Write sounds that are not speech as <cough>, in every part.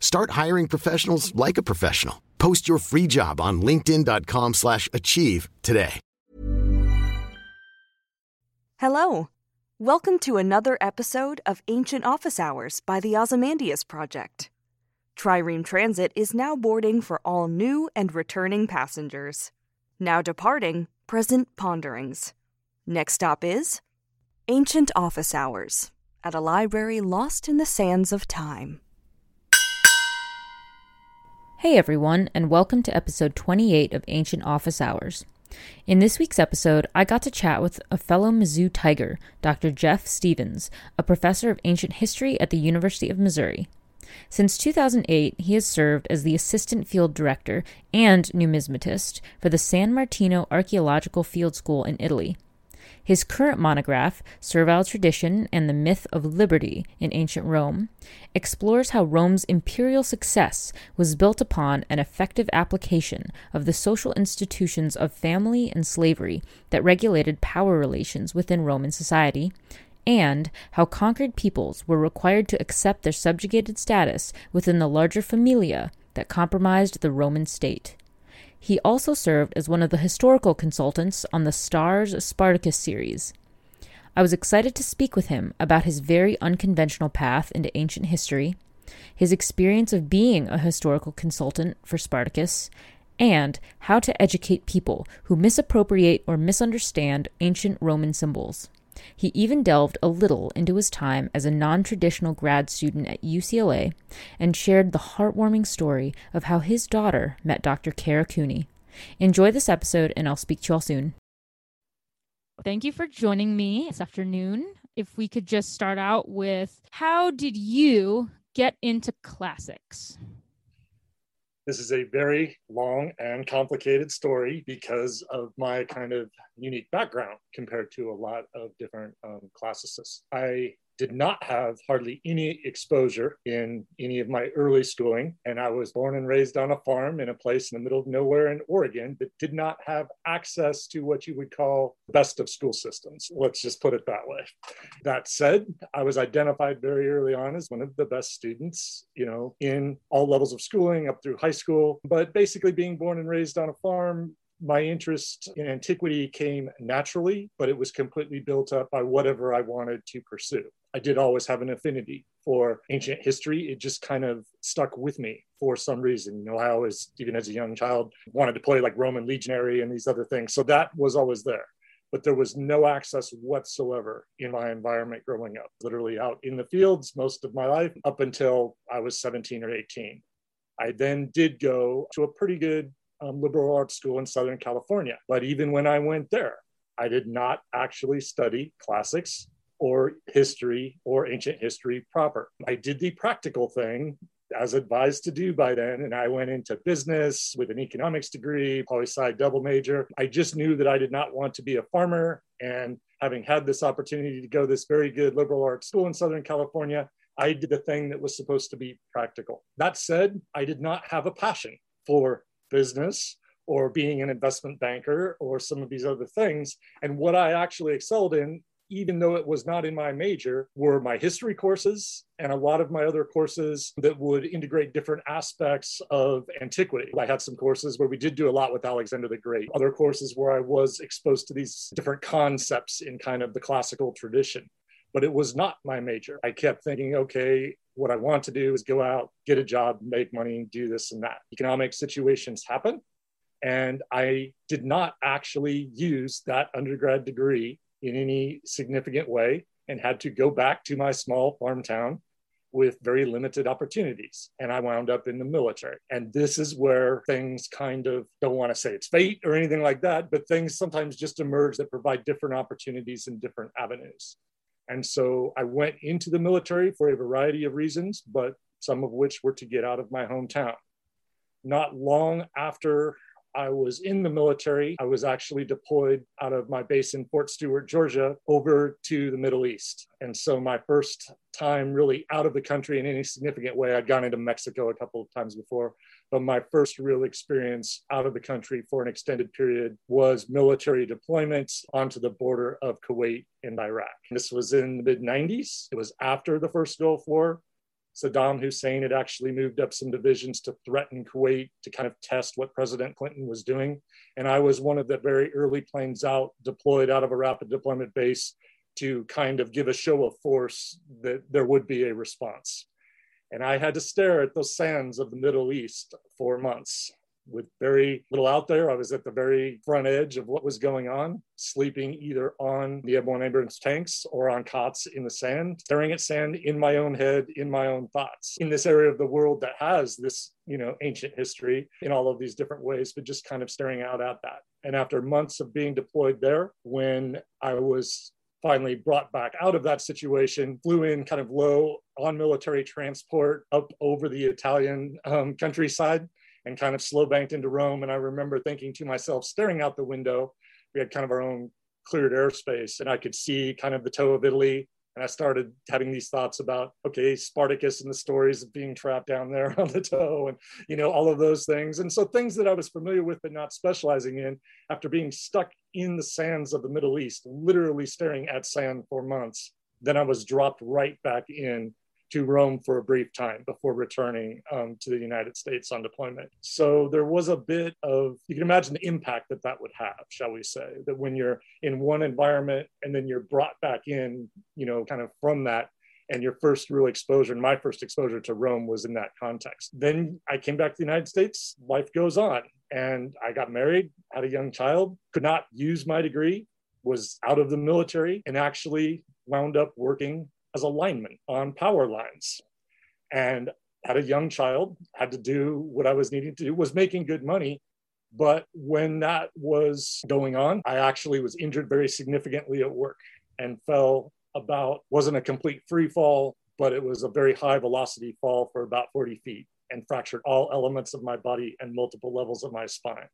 Start hiring professionals like a professional. Post your free job on linkedin.com/achieve slash achieve today. Hello. Welcome to another episode of Ancient Office Hours by the Ozymandias Project. Trireme Transit is now boarding for all new and returning passengers. Now departing, present ponderings. Next stop is Ancient Office Hours at a library lost in the sands of time. Hey everyone, and welcome to episode 28 of Ancient Office Hours. In this week's episode, I got to chat with a fellow Mizzou Tiger, Dr. Jeff Stevens, a professor of ancient history at the University of Missouri. Since 2008, he has served as the assistant field director and numismatist for the San Martino Archaeological Field School in Italy. His current monograph, Servile Tradition and the Myth of Liberty in Ancient Rome, explores how Rome's imperial success was built upon an effective application of the social institutions of family and slavery that regulated power relations within Roman society, and how conquered peoples were required to accept their subjugated status within the larger familia that compromised the Roman state. He also served as one of the historical consultants on the Starz Spartacus series. I was excited to speak with him about his very unconventional path into ancient history, his experience of being a historical consultant for Spartacus, and how to educate people who misappropriate or misunderstand ancient Roman symbols. He even delved a little into his time as a non traditional grad student at UCLA and shared the heartwarming story of how his daughter met Dr. Kara Cooney. Enjoy this episode, and I'll speak to you all soon. Thank you for joining me this afternoon. If we could just start out with how did you get into classics? This is a very long and complicated story because of my kind of unique background compared to a lot of different um, classicists. I did not have hardly any exposure in any of my early schooling. And I was born and raised on a farm in a place in the middle of nowhere in Oregon that did not have access to what you would call the best of school systems. Let's just put it that way. That said, I was identified very early on as one of the best students, you know, in all levels of schooling up through high school. But basically, being born and raised on a farm, my interest in antiquity came naturally, but it was completely built up by whatever I wanted to pursue. I did always have an affinity for ancient history. It just kind of stuck with me for some reason. You know, I always, even as a young child, wanted to play like Roman legionary and these other things. So that was always there. But there was no access whatsoever in my environment growing up, literally out in the fields most of my life up until I was 17 or 18. I then did go to a pretty good um, liberal arts school in Southern California. But even when I went there, I did not actually study classics or history or ancient history proper. I did the practical thing as advised to do by then. And I went into business with an economics degree, poli sci double major. I just knew that I did not want to be a farmer. And having had this opportunity to go this very good liberal arts school in Southern California, I did the thing that was supposed to be practical. That said, I did not have a passion for business or being an investment banker or some of these other things. And what I actually excelled in even though it was not in my major, were my history courses and a lot of my other courses that would integrate different aspects of antiquity. I had some courses where we did do a lot with Alexander the Great, other courses where I was exposed to these different concepts in kind of the classical tradition. But it was not my major. I kept thinking, okay, what I want to do is go out, get a job, make money, do this and that. Economic situations happen. And I did not actually use that undergrad degree in any significant way and had to go back to my small farm town with very limited opportunities. And I wound up in the military. And this is where things kind of don't want to say it's fate or anything like that, but things sometimes just emerge that provide different opportunities in different avenues. And so I went into the military for a variety of reasons, but some of which were to get out of my hometown. Not long after I was in the military, I was actually deployed out of my base in Fort Stewart, Georgia, over to the Middle East. And so my first time really out of the country in any significant way, I'd gone into Mexico a couple of times before, but my first real experience out of the country for an extended period was military deployments onto the border of Kuwait and Iraq. This was in the mid 90s. It was after the first Gulf War. Saddam Hussein had actually moved up some divisions to threaten Kuwait to kind of test what President Clinton was doing. And I was one of the very early planes out deployed out of a rapid deployment base to kind of give a show of force that there would be a response. And I had to stare at those sands of the Middle East for months with very little out there. I was at the very front edge of what was going on, sleeping either on the airborne ambulance tanks or on cots in the sand, staring at sand in my own head, in my own thoughts, in this area of the world that has this, you know, ancient history in all of these different ways, but just kind of staring out at that. And after months of being deployed there, when I was finally brought back out of that situation, flew in kind of low on military transport up over the Italian um, countryside and kind of slow banked into Rome. And I remember thinking to myself, staring out the window, we had kind of our own cleared airspace, and I could see kind of the toe of Italy. And I started having these thoughts about, okay, Spartacus and the stories of being trapped down there <laughs> on the toe, and you know, all of those things. And so things that I was familiar with but not specializing in, after being stuck in the sands of the Middle East, literally staring at sand for months, then I was dropped right back in to Rome for a brief time before returning um, to the United States on deployment. So there was a bit of, you can imagine the impact that that would have, shall we say, that when you're in one environment and then you're brought back in, you know, kind of from that. And your first real exposure, and my first exposure to Rome was in that context. Then I came back to the United States, life goes on. And I got married, had a young child, could not use my degree, was out of the military, and actually wound up working as a lineman on power lines and had a young child, had to do what I was needing to do, was making good money. But when that was going on, I actually was injured very significantly at work and fell about, wasn't a complete free fall, but it was a very high velocity fall for about 40 feet and fractured all elements of my body and multiple levels of my spine.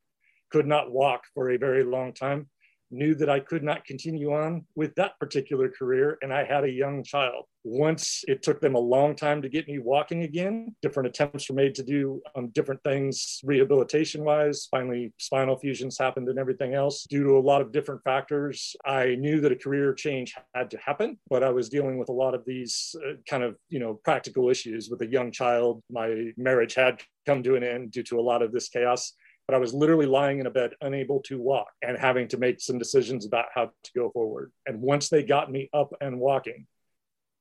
Could not walk for a very long time knew that I could not continue on with that particular career, and I had a young child. Once it took them a long time to get me walking again, different attempts were made to do um, different things rehabilitation wise. Finally, spinal fusions happened and everything else. Due to a lot of different factors, I knew that a career change had to happen, but I was dealing with a lot of these uh, kind of, you know, practical issues with a young child. My marriage had come to an end due to a lot of this chaos but I was literally lying in a bed, unable to walk and having to make some decisions about how to go forward. And once they got me up and walking,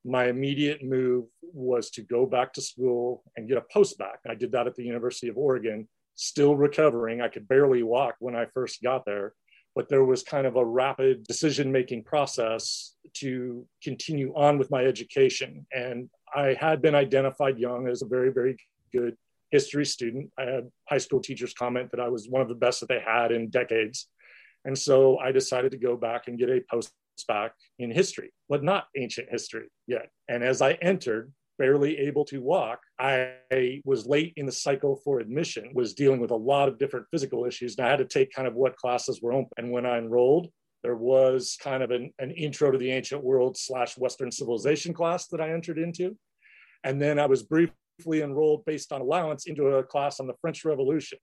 my immediate move was to go back to school and get a postbac. I did that at the University of Oregon, still recovering. I could barely walk when I first got there, but there was kind of a rapid decision making process to continue on with my education. And I had been identified young as a very, very good history student. I had high school teachers comment that I was one of the best that they had in decades. And so I decided to go back and get a post back in history, but not ancient history yet. And as I entered, barely able to walk, I was late in the cycle for admission, was dealing with a lot of different physical issues. And I had to take kind of what classes were open. And when I enrolled, there was kind of an, an intro to the ancient world slash Western civilization class that I entered into. And then I was briefly enrolled based on allowance into a class on the French Revolution.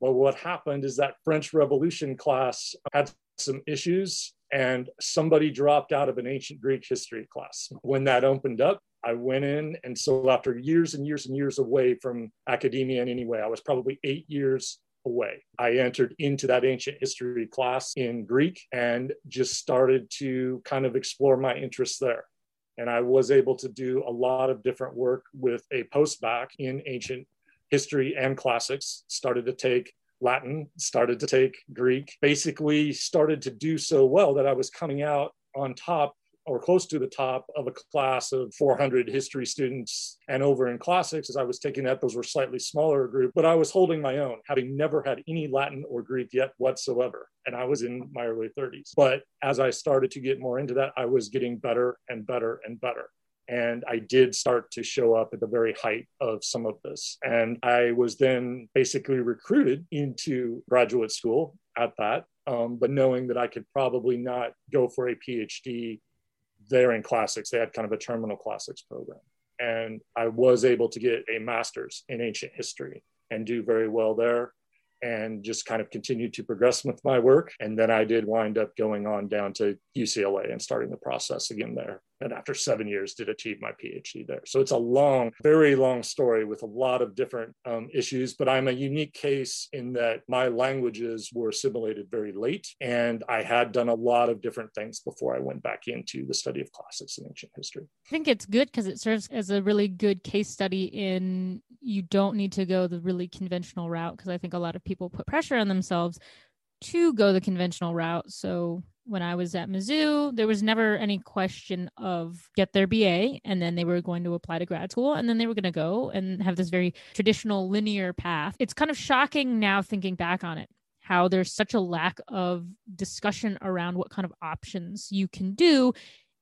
Well, what happened is that French Revolution class had some issues and somebody dropped out of an ancient Greek history class. When that opened up, I went in. And so, after years and years and years away from academia in any way, I was probably eight years away. I entered into that ancient history class in Greek and just started to kind of explore my interests there. And I was able to do a lot of different work with a postbac in ancient history and classics, started to take Latin, started to take Greek, basically started to do so well that I was coming out on top or close to the top of a class of 400 history students. And over in classics, as I was taking that, those were slightly smaller group, but I was holding my own, having never had any Latin or Greek yet whatsoever. And I was in my early 30s. But as I started to get more into that, I was getting better and better and better. And I did start to show up at the very height of some of this. And I was then basically recruited into graduate school at that, um, but knowing that I could probably not go for a PhD there in classics. They had kind of a terminal classics program. And I was able to get a master's in ancient history and do very well there and just kind of continued to progress with my work. And then I did wind up going on down to UCLA and starting the process again there and after seven years did achieve my phd there. So it's a long very long story with a lot of different um, issues but i'm a unique case in that my languages were assimilated very late and i had done a lot of different things before i went back into the study of classics and ancient history. I think it's good because it serves as a really good case study in you don't need to go the really conventional route because i think a lot of people put pressure on themselves to go the conventional route. So when I was at Mizzou, there was never any question of get their BA and then they were going to apply to grad school and then they were going to go and have this very traditional linear path. It's kind of shocking now thinking back on it how there's such a lack of discussion around what kind of options you can do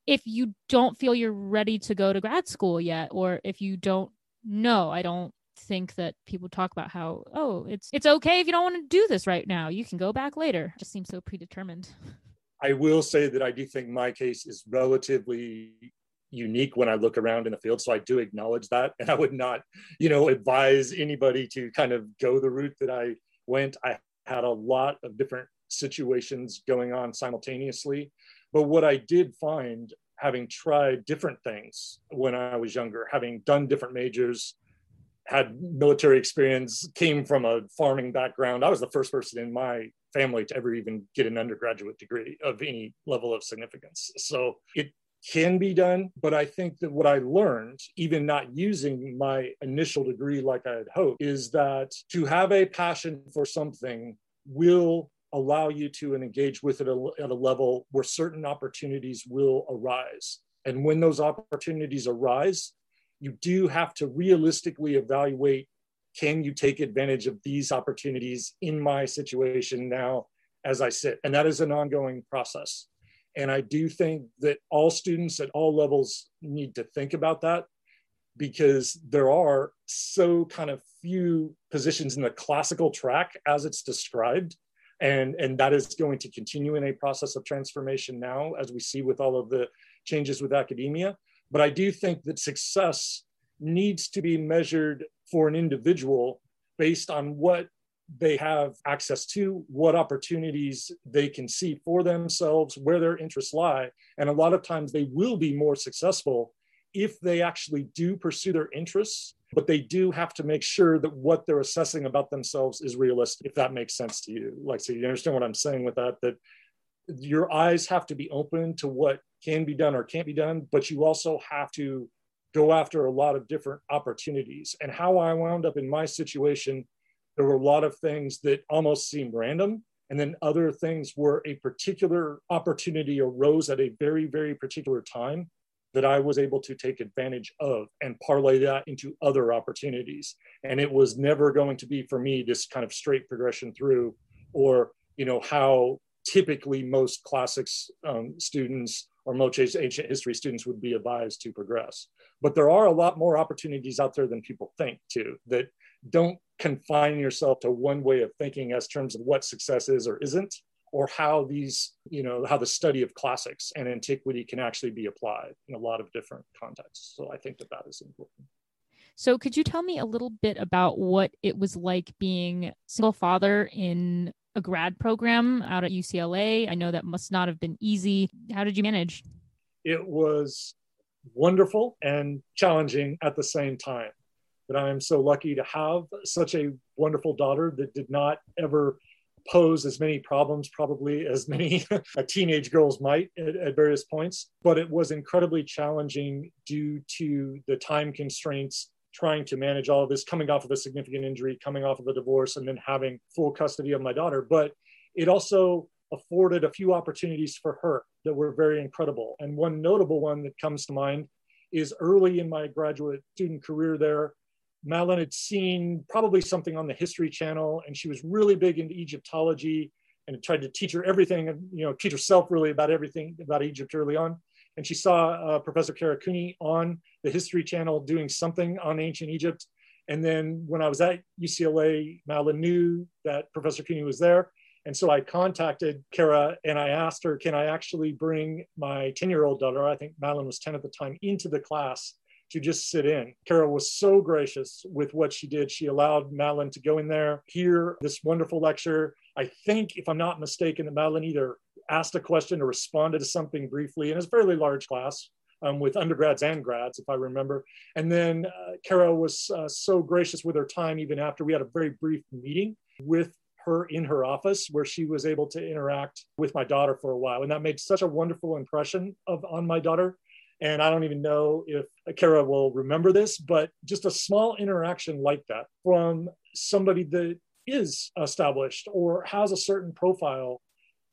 if you don't feel you're ready to go to grad school yet or if you don't know. I don't think that people talk about how oh it's it's okay if you don't want to do this right now you can go back later it just seems so predetermined <laughs> I will say that I do think my case is relatively unique when I look around in the field. So I do acknowledge that. And I would not, you know, advise anybody to kind of go the route that I went. I had a lot of different situations going on simultaneously. But what I did find, having tried different things when I was younger, having done different majors, had military experience, came from a farming background. I was the first person in my family to ever even get an undergraduate degree of any level of significance. So it can be done, but I think that what I learned, even not using my initial degree like I had hoped, is that to have a passion for something will allow you to engage with it at a level where certain opportunities will arise. And when those opportunities arise, you do have to realistically evaluate can you take advantage of these opportunities in my situation now as I sit? And that is an ongoing process. And I do think that all students at all levels need to think about that because there are so kind of few positions in the classical track as it's described. And, and that is going to continue in a process of transformation now, as we see with all of the changes with academia. But I do think that success needs to be measured for an individual based on what they have access to, what opportunities they can see for themselves, where their interests lie. And a lot of times they will be more successful if they actually do pursue their interests, but they do have to make sure that what they're assessing about themselves is realistic, if that makes sense to you. Like, so you understand what I'm saying with that? That your eyes have to be open to what can be done or can't be done, but you also have to go after a lot of different opportunities. And how I wound up in my situation, there were a lot of things that almost seemed random. And then other things where a particular opportunity arose at a very, very particular time that I was able to take advantage of and parlay that into other opportunities. And it was never going to be for me this kind of straight progression through, or you know how typically most classics um, students or most ancient history students would be advised to progress. But there are a lot more opportunities out there than people think too, that don't confine yourself to one way of thinking as terms of what success is or isn't, or how these, you know, how the study of classics and antiquity can actually be applied in a lot of different contexts. So I think that that is important. So, could you tell me a little bit about what it was like being single father in a grad program out at UCLA? I know that must not have been easy. How did you manage? It was wonderful and challenging at the same time. That I am so lucky to have such a wonderful daughter that did not ever pose as many problems probably as many <laughs> teenage girls might at, at, various points but it was incredibly challenging due to the time constraints trying to manage all of this coming off of a significant injury coming off of a divorce and then having full custody of my daughter but it also afforded a few opportunities for her that were very incredible. And one notable one that comes to mind is early in my graduate student career there, Madeline had seen probably something on the History Channel, and she was really big into Egyptology and tried to teach her everything, you know, teach herself really about everything about Egypt early on. And she saw uh, Professor Kara Cooney on the History Channel doing something on ancient Egypt. And then when I was at UCLA, Madeline knew that Professor Cooney was there. And so I contacted Kara and I asked her, can I actually bring my 10 year old daughter, I think Madeline was 10 at the time, into the class to just sit in. Kara was so gracious with what she did. She allowed Madeline to go in there, hear this wonderful lecture. I think, if I'm not mistaken, that Madeline either asked a question or responded to something briefly. And it's a fairly large class. Um, with undergrads and grads, if I remember. And then uh, Kara was uh, so gracious with her time, even after we had a very brief meeting with her in her office where she was able to interact with my daughter for a while. And that made such a wonderful impression of on my daughter. And I don't even know if Kara will remember this, but just a small interaction like that from somebody that is established or has a certain profile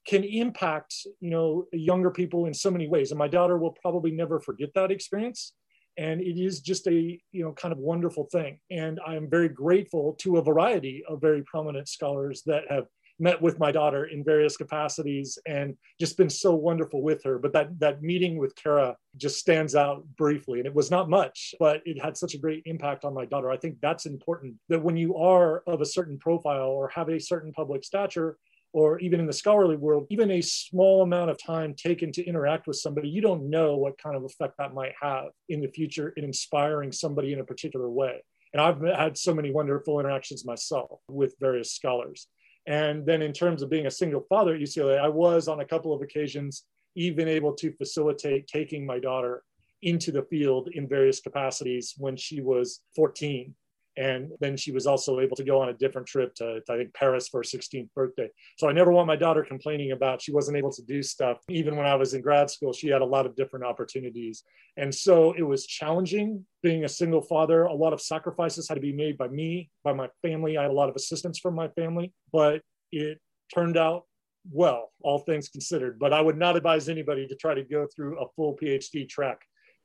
can impact you know younger people in so many ways. And my daughter will probably never forget that experience and it is just a you know kind of wonderful thing and i am very grateful to a variety of very prominent scholars that have met with my daughter in various capacities and just been so wonderful with her. But that that meeting with Kara just stands out briefly. And it was not much, but it had such a great impact on my daughter. I think that's important that when you are of a certain profile or have a certain public stature, or even in the scholarly world, even a small amount of time taken to interact with somebody, you don't know what kind of effect that might have in the future in inspiring somebody in a particular way. And I've had so many wonderful interactions myself with various scholars. And then in terms of being a single father at UCLA, I was on a couple of occasions even able to facilitate taking my daughter into the field in various capacities when she was 14 and then she was also able to go on a different trip to, to, I think Paris for her 16th birthday. So I never want my daughter complaining about she wasn't able to do stuff. Even when I was in grad school, she had a lot of different opportunities. And so it was challenging being a single father. A lot of sacrifices had to be made by me, by my family. I had a lot of assistance from my family, but it turned out well, all things considered. But I would not advise anybody to try to go through a full PhD track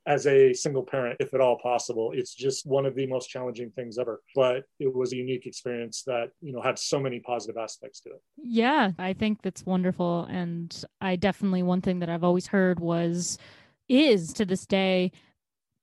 as a single parent, if at all possible. It's just one of the most challenging things ever. But it was a unique experience that, you know, had so many positive aspects to it. Yeah, I think that's wonderful. And I definitely, one thing that I've always heard was, is to this day,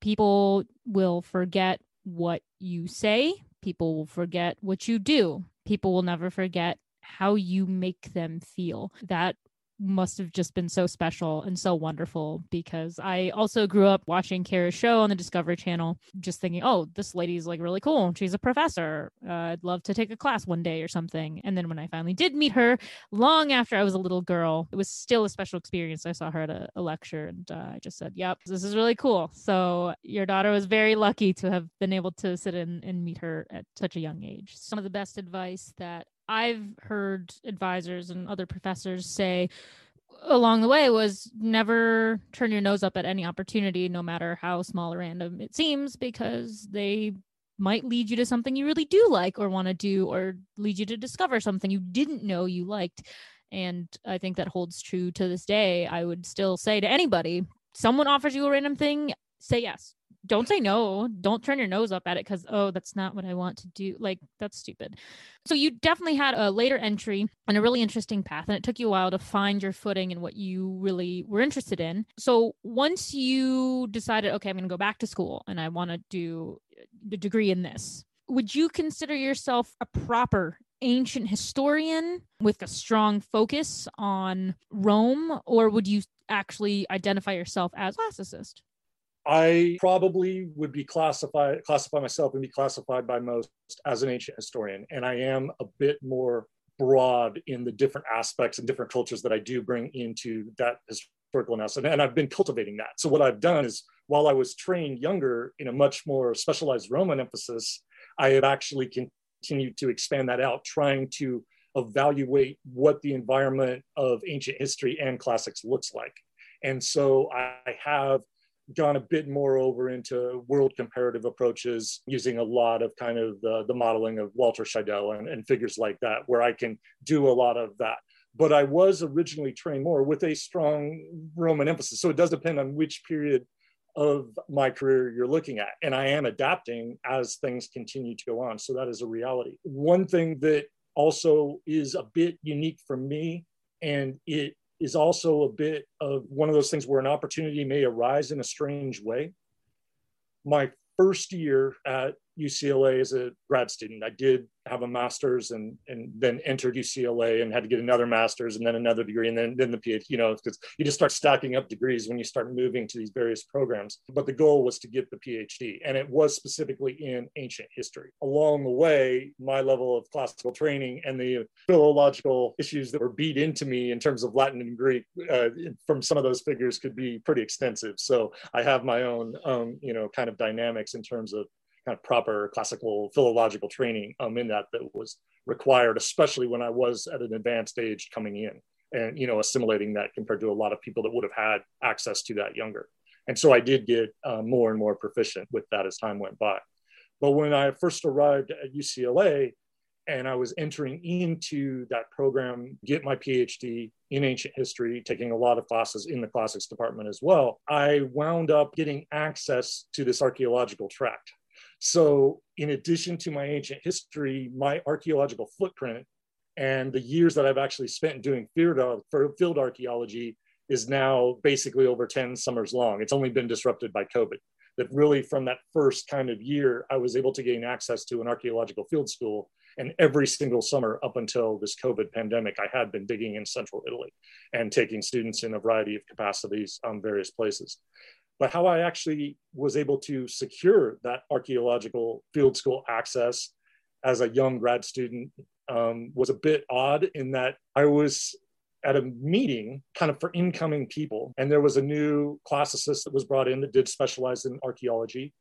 people will forget what you say, people will forget what you do, people will never forget how you make them feel. That must have just been so special and so wonderful because I also grew up watching Kara's show on the Discovery Channel, just thinking, oh, this lady's like really cool. She's a professor. Uh, I'd love to take a class one day or something. And then when I finally did meet her, long after I was a little girl, it was still a special experience. I saw her at a, a lecture and uh, I just said, yep, this is really cool. So your daughter was very lucky to have been able to sit in and meet her at such a young age. Some of the best advice that I've heard advisors and other professors say along the way was never turn your nose up at any opportunity, no matter how small or random it seems, because they might lead you to something you really do like or want to do, or lead you to discover something you didn't know you liked. And I think that holds true to this day. I would still say to anybody, someone offers you a random thing, say yes don't say no. Don't turn your nose up at it because, oh, that's not what I want to do. Like, that's stupid. So, you definitely had a later entry and a really interesting path, and it took you a while to find your footing and what you really were interested in. So, once you decided, okay, I'm going to go back to school and I want to do uh, the degree in this, would you consider yourself a proper ancient historian with a strong focus on Rome, or would you actually identify yourself as classicist? I probably would be classified, classify myself and be classified by most as an ancient historian. And I am a bit more broad in the different aspects and different cultures that I do bring into that historical analysis. And I've been cultivating that. So what I've done is while I was trained younger in a much more specialized Roman emphasis, I have actually continued to expand that out, trying to evaluate what the environment of ancient history and classics looks like. And so I have gone a bit more over into world comparative approaches using a lot of kind of the, the modeling of Walter Scheidel and, and figures like that, where I can do a lot of that. but I was originally trained more with a strong Roman emphasis. So it does depend on which period of my career you're looking at. And I am adapting as things continue to go on. So that is a reality. One thing that also is a bit unique for me, and it is also a bit of one of those things where an opportunity may arise in a strange way. My first year at UCLA as a grad student. I did have a master's and and then entered UCLA and had to get another master's and then another degree and then then the PhD. You know, because you just start stacking up degrees when you start moving to these various programs. But the goal was to get the PhD, and it was specifically in ancient history. Along the way, my level of classical training and the philological issues that were beat into me in terms of Latin and Greek uh, from some of those figures could be pretty extensive. So I have my own, um, you know, kind of dynamics in terms of kind of proper classical philological training um, in that that was required, especially when I was at an advanced age coming in and, you know, assimilating that compared to a lot of people that would have had access to that younger. And so I did get uh, more and more proficient with that as time went by. But when I first arrived at UCLA and I was entering into that program, get my PhD in ancient history, taking a lot of classes in the classics department as well, I wound up getting access to this archaeological tract so, in addition to my ancient history, my archaeological footprint and the years that I've actually spent doing field, field archaeology is now basically over 10 summers long. It's only been disrupted by COVID. That really, from that first kind of year, I was able to gain access to an archaeological field school. And every single summer up until this COVID pandemic, I had been digging in central Italy and taking students in a variety of capacities on various places. But how I actually was able to secure that archaeological field school access as a young grad student um, was a bit odd in that I was at a meeting kind of for incoming people. And there was a new classicist that was brought in that did specialize in archaeology.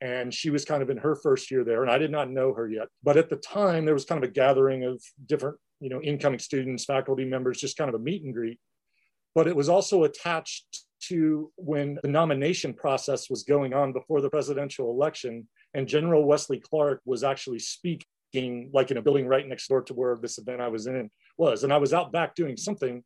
And she was kind of in her first year there. And I did not know her yet. But at the time, there was kind of a gathering of different, you know, incoming students, faculty members, just kind of a meet and greet. But it was also attached to when the nomination process was going on before the presidential election, and General Wesley Clark was actually speaking, like in a building right next door to where this event I was in was. And I was out back doing something,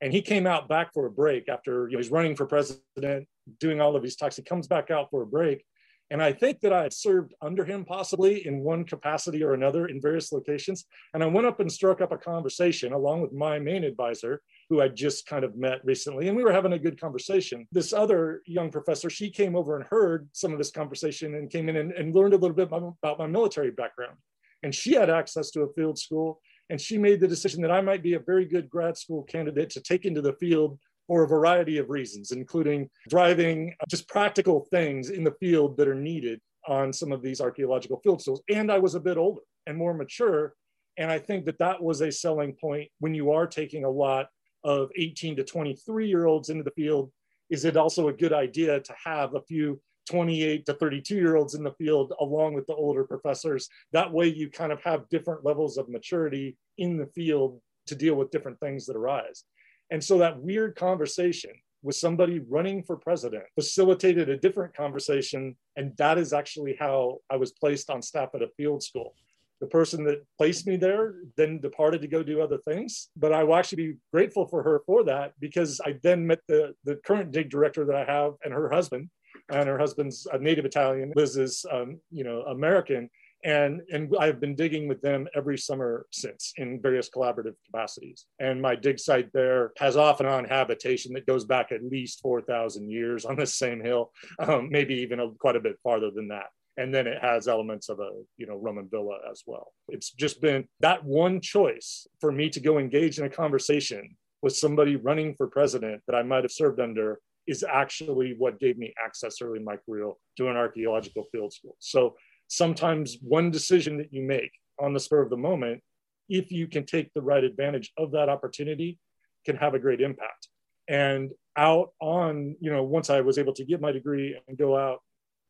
and he came out back for a break after you know, he's running for president, doing all of these talks. He comes back out for a break. And I think that I had served under him possibly in one capacity or another in various locations. And I went up and struck up a conversation along with my main advisor, who I just kind of met recently, and we were having a good conversation. This other young professor, she came over and heard some of this conversation and came in and, and learned a little bit about my military background. And she had access to a field school, and she made the decision that I might be a very good grad school candidate to take into the field for a variety of reasons, including driving uh, just practical things in the field that are needed on some of these archaeological field schools. And I was a bit older and more mature. And I think that that was a selling point when you are taking a lot of 18 to 23 year olds into the field, is it also a good idea to have a few 28 to 32 year olds in the field along with the older professors? That way you kind of have different levels of maturity in the field to deal with different things that arise. And so that weird conversation with somebody running for president facilitated a different conversation. And that is actually how I was placed on staff at a field school the person that placed me there then departed to go do other things. But I will actually be grateful for her for that because I then met the, the current dig director that I have and her husband. And her husband's a native Italian, Liz is, um, you know, American. And, and I've been digging with them every summer since in various collaborative capacities. And my dig site there has off and on habitation that goes back at least 4,000 years on the same hill, um, maybe even a, quite a bit farther than that. And then it has elements of a you know roman villa as well. It's just been that one choice for me to go engage in a conversation with somebody running for president that i might have served under is actually what gave me access early in my career to an archaeological field school. So sometimes one decision that you make on the spur of the moment if you can take the right advantage of that opportunity can have a great impact and out on you know once i was able to get my degree and go out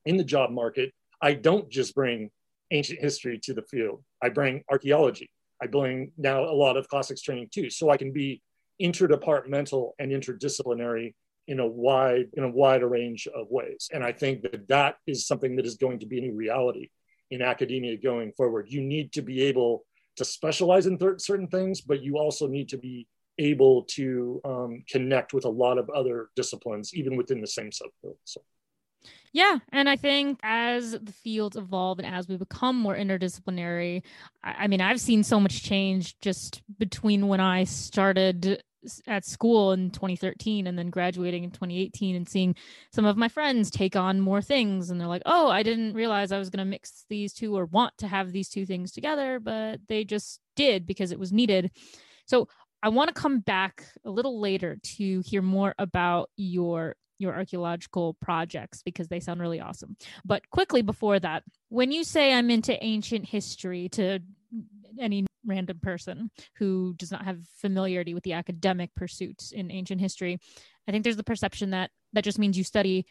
in the job market I don't just bring ancient history to the field. I bring archaeology. I bring now a lot of classics training too, so I can be interdepartmental and interdisciplinary in a wide in a wider range of ways. And I think that that is something that is going to be a new reality in academia going forward. You need to be able to specialize in th- certain things, but you also need to be able to um, connect with a lot of other disciplines, even within the same subfield. So. Yeah. And I think as the fields evolve and as we become more interdisciplinary, I, I mean, I've seen so much change just between when I started at school in 2013 and then graduating in 2018 and seeing some of my friends take on more things and they're like oh i didn't realize i was going to mix these two or want to have these two things together but they just did because it was needed so i want to come back a little later to hear more about your your archaeological projects because they sound really awesome. But quickly before that, when you say I'm into ancient history to any random person who does not have familiarity with the academic pursuits in ancient history, I think there's the perception that that just means you study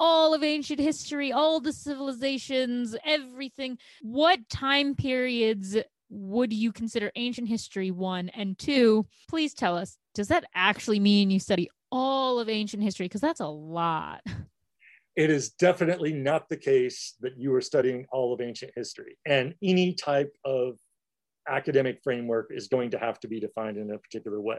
all of ancient history, all the civilizations, everything. What time periods would you consider ancient history one and two please tell us does that actually mean you study all of ancient history because that's a lot. It is definitely not the case that you are studying all of ancient history. And any type of academic framework is going to have to be defined in a particular way.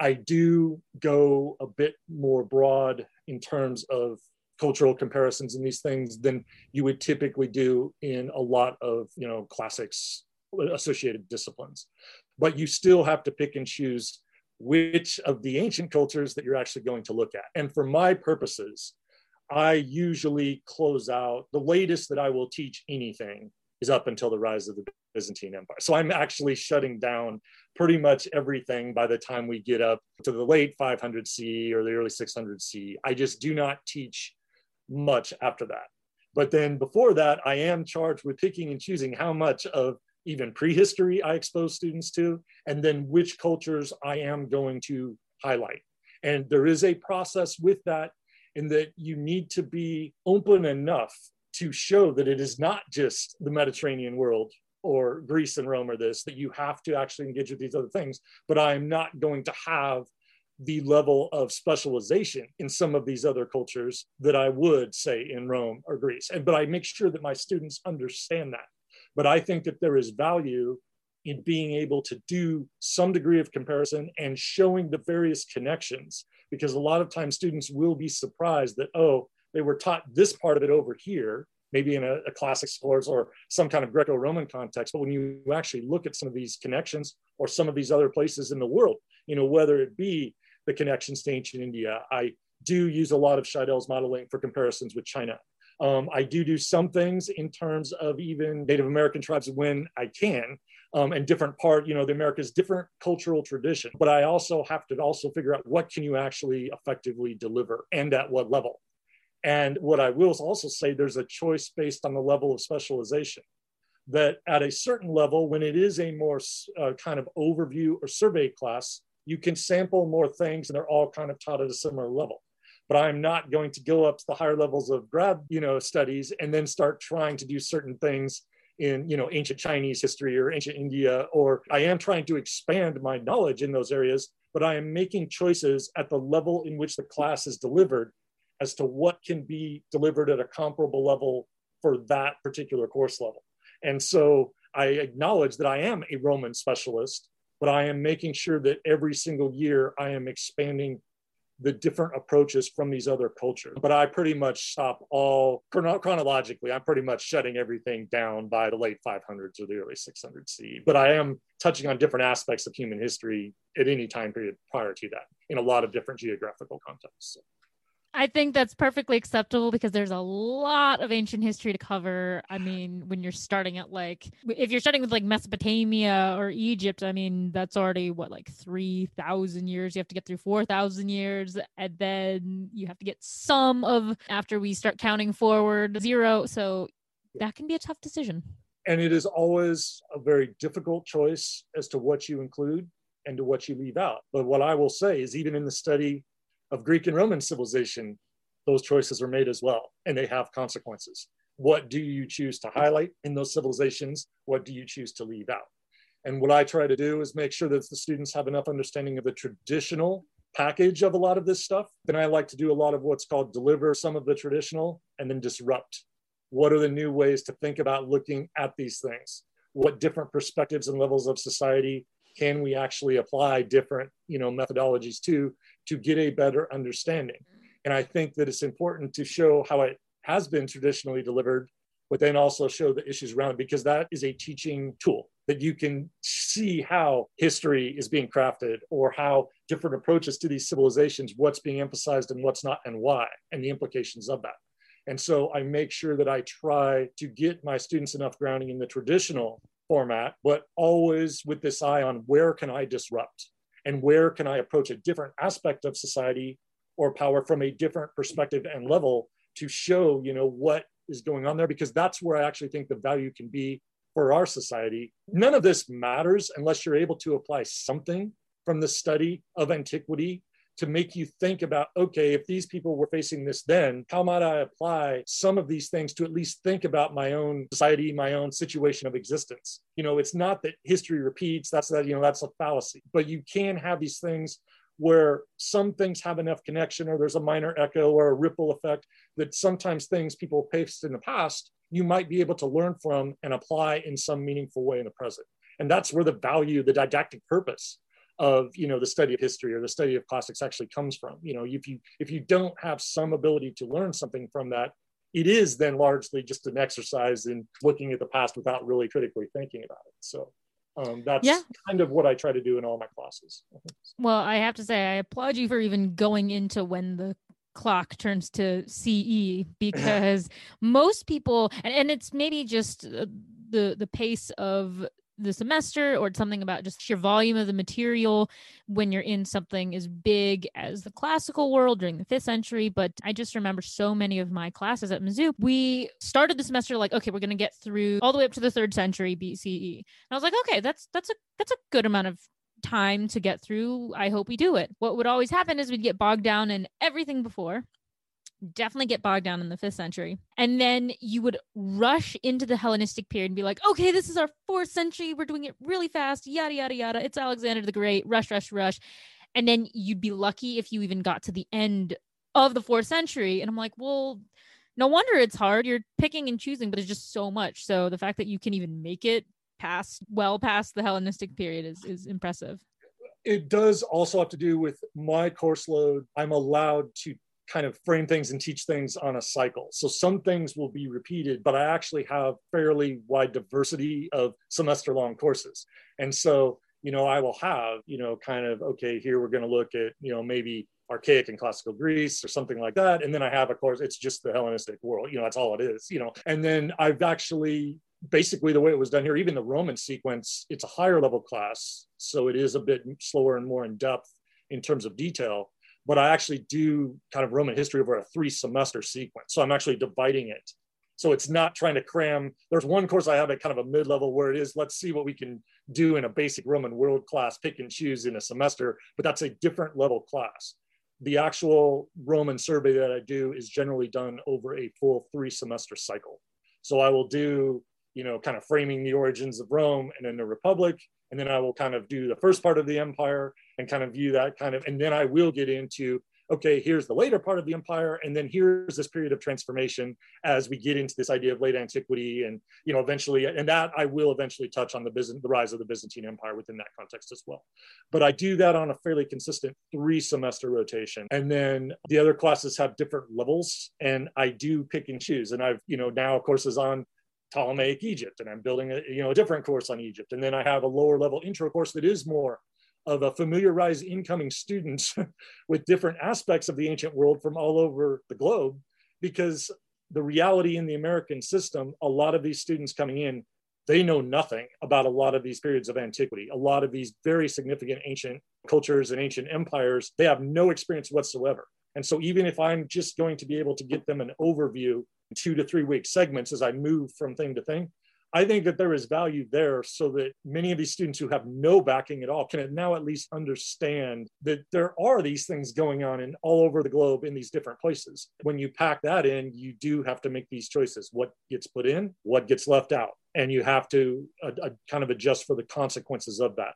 I do go a bit more broad in terms of cultural comparisons and these things than you would typically do in a lot of you know classics associated disciplines but you still have to pick and choose which of the ancient cultures that you're actually going to look at. And for my purposes, I usually close out the latest that I will teach anything is up until the rise of the Byzantine Empire. So I'm actually shutting down pretty much everything by the time we get up to the late 500 CE or the early 600 CE. I just do not teach much after that. But then before that, I am charged with picking and choosing how much of even prehistory I expose students to, and then which cultures I am going to highlight. And there is a process with that in that you need to be open enough to show that it is not just the Mediterranean world or Greece and Rome or this, that you have to actually engage with these other things. But I'm not going to have the level of specialization in some of these other cultures that I would say in Rome or Greece. And but I make sure that my students understand that. But I think that there is value in being able to do some degree of comparison and showing the various connections, because a lot of times students will be surprised that, oh, they were taught this part of it over here, maybe in a, a classic scholars or some kind of Greco-Roman context. But when you actually look at some of these connections or some of these other places in the world, you know, whether it be the connections to ancient India, I do use a lot of Scheidel's modeling for comparisons with China. Um, I do do some things in terms of even Native American tribes when I can, um, and different part, you know, the America's different cultural tradition. But I also have to also figure out what can you actually effectively deliver and at what level. And what I will also say, there's a choice based on the level of specialization. That at a certain level, when it is a more uh, kind of overview or survey class, you can sample more things and they're all kind of taught at a similar level but I'm not going to go up to the higher levels of grad, you know, studies and then start trying to do certain things in, you know, ancient Chinese history or ancient India, or I am trying to expand my knowledge in those areas, but I am making choices at the level in which the class is delivered as to what can be delivered at a comparable level for that particular course level. And so I acknowledge that I am a Roman specialist, but I am making sure that every single year I am expanding the different approaches from these other cultures. But I pretty much stop all chronologically. I'm pretty much shutting everything down by the late 500s or the early 600s CE. But I am touching on different aspects of human history at any time period prior to that in a lot of different geographical contexts. I think that's perfectly acceptable because there's a lot of ancient history to cover. I mean, when you're starting at like, if you're starting with like Mesopotamia or Egypt, I mean, that's already what, like 3,000 years. You have to get through 4,000 years. And then you have to get some of, after we start counting forward, zero. So that can be a tough decision. And it is always a very difficult choice as to what you include and to what you leave out. But what I will say is, even in the study of Greek and Roman civilization, those choices are made as well, and they have consequences. What do you choose to highlight in those civilizations? What do you choose to leave out? And what I try to do is make sure that the students have enough understanding of the traditional package of a lot of this stuff. Then I like to do a lot of what's called deliver some of the traditional and then disrupt. What are the new ways to think about looking at these things? What different perspectives and levels of society can we actually apply different you know methodologies to to get a better understanding? And i think that it's important to show how it has been traditionally delivered but then also show the issues around it because that is a teaching tool that you can see how history is being crafted or how different approaches to these civilizations what's being emphasized and what's not and why and the implications of that. And so i make sure that i try to get my students enough grounding in the traditional format, but always with this eye on where can I disrupt and where can I approach a different aspect of society or power from a different perspective and level to show, you know, what is going on there, because that's where I actually think the value can be for our society. None of this matters unless you're able to apply something from the study of antiquity to make you think about okay, if these people were facing this then, how might I apply some of these things to at least think about my own society, my own situation of existence? You know, it's not that history repeats, that's that, you know, that's a fallacy, but you can have these things where some things have enough connection or there's a minor echo or a ripple effect that sometimes things people faced in the past you might be able to learn from and apply in some meaningful way in the present and that's where the value the didactic purpose of you know the study of history or the study of classics actually comes from. You know if you if you don't have some ability to learn something from that it is then largely just an exercise in looking at the past without really critically thinking about it. So um, that's yeah. kind of what i try to do in all my classes. Well i have to say i applaud you for even going into when the clock turns to ce <clears throat> because most people and, and it's maybe just uh, the the pace of the semester or something about just sheer volume of the material when you're in something as big as the classical world during the fifth century. But I just remember so many of my classes at Mizzou, we started the semester like, okay, we're going to get through all the way up to the third century BCE. And I was like, okay, that's that's a that's a good amount of time to get through. I hope we do it. What would always happen is we'd get bogged down in everything before definitely get bogged down in the fifth century. And then you would rush into the Hellenistic period and be like, okay, this is our fourth century. We're doing it really fast, yada, yada, yada. It's Alexander the Great, rush, rush, rush. And then you'd be lucky if you even got to the end of the fourth century. And I'm like, well, no wonder it's hard. You're picking and choosing, but it's just so much. So the fact that you can even make it past, well past the Hellenistic period is, is impressive. It does also have to do with my course load. I'm allowed to kind of frame things and teach things on a cycle. So some things will be repeated, but I actually have fairly wide diversity of semester long courses. And so, you know, I will have, you know, kind of, okay, here we're going to look at, you know, maybe archaic and classical Greece or something like that. And then I have, of course, it's just the Hellenistic world, you know, that's all it is, you know. And then I've actually basically the way it was done here, even the Roman sequence, it's a higher level class. So it is a bit slower and more in depth in terms of detail but I actually do kind of Roman history over a three semester sequence. So I'm actually dividing it. So it's not trying to cram. There's one course I have at kind of a mid level where it is, let's see what we can do in a basic Roman world class, pick and choose in a semester, but that's a different level class. The actual Roman survey that I do is generally done over a full three semester cycle. So I will do, you know, kind of framing the origins of Rome and then the Republic, and then I will kind of do the first part of the empire and kind of view that kind of, and then I will get into, okay, here's the later part of the empire, and then here's this period of transformation as we get into this idea of late antiquity, and you know, eventually, and that I will eventually touch on the Byzant, the rise of the Byzantine Empire within that context as well. But I do that on a fairly consistent three semester rotation, and then the other classes have different levels, and I do pick and choose, and I've you know now courses on Ptolemaic Egypt, and I'm building a you know a different course on Egypt, and then I have a lower level intro course that is more of a familiarize incoming students <laughs> with different aspects of the ancient world from all over the globe, because the reality in the American system, a lot of these students coming in, they know nothing about a lot of these periods of antiquity, a lot of these very significant ancient cultures and ancient empires. They have no experience whatsoever. And so, even if I'm just going to be able to get them an overview two to three week segments as I move from thing to thing. I think that there is value there so that many of these students who have no backing at all can now at least understand that there are these things going on in all over the globe in these different places. When you pack that in, you do have to make these choices. What gets put in, what gets left out. And you have to kind of adjust for the consequences of that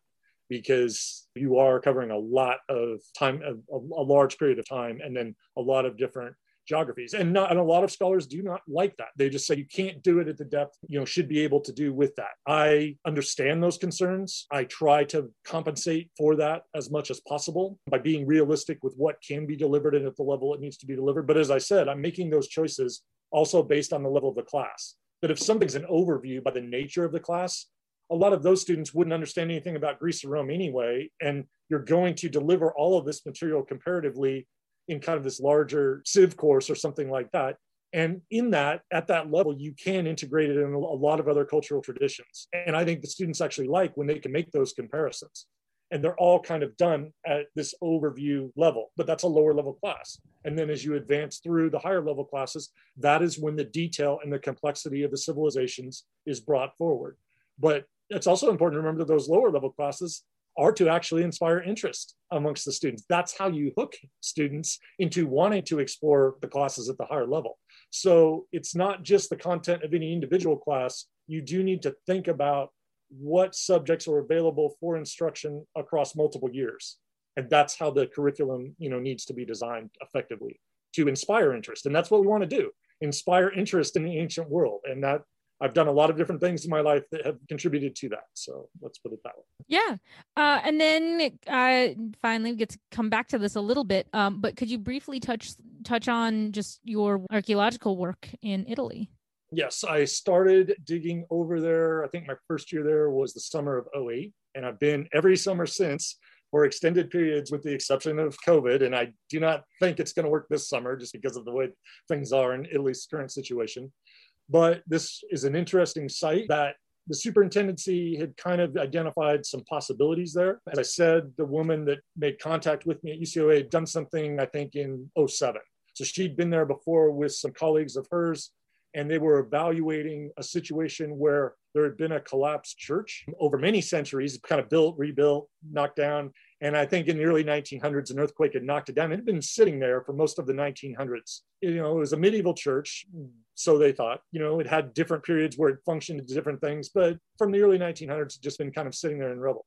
because you are covering a lot of time, a, a large period of time, and then a lot of different geographies. And not and a lot of scholars do not like that. They just say you can't do it at the depth you know should be able to do with that. I understand those concerns. I try to compensate for that as much as possible by being realistic with what can be delivered and at the level it needs to be delivered. But as i said i'm making those choices also based on the level of the class. That if something's an overview by the nature of the class a lot of those students wouldn't understand anything about Greece or Rome anyway. And you're going to deliver all of this material comparatively in kind of this larger civ course or something like that. And in that at that level you can integrate it in a lot of other cultural traditions. And i think the students actually like when they can make those comparisons. And they're all kind of done at this overview level but that's a lower level class. And then as you advance through the higher level classes that is when the detail and the complexity of the civilizations is brought forward. But it's also important to remember that those lower level classes are to actually inspire interest amongst the students. That's how you hook students into wanting to explore the classes at the higher level. So it's not just the content of any individual class. You do need to think about what subjects are available for instruction across multiple years. And that's how the curriculum, you know, needs to be designed effectively to inspire interest. And that's what we want to do, inspire interest in the ancient world. And that I've done a lot of different things in my life that have contributed to that. So let's put it that way. Yeah. Uh, and then uh, finally get to come back to this a little bit. Um, but could you briefly touch touch on just your archaeological work in Italy? Yes, I started digging over there. I think my first year there was the summer of 08. And I've been every summer since for extended periods with the exception of COVID. And I do not think it's going to work this summer just because of the way things are in Italy's current situation. But this is an interesting site that the superintendency had kind of identified some possibilities there. As I said, the woman that made contact with me at UCLA had done something, I think, in 07. So she'd been there before with some colleagues of hers, and they were evaluating a situation where there had been a collapsed church over many centuries, kind of built, rebuilt, knocked down. And I think in the early 1900s, an earthquake had knocked it down. It had been sitting there for most of the 1900s. You know, it was a medieval church, so they thought. You know, it had different periods where it functioned as different things, but from the early 1900s, just been kind of sitting there in rubble.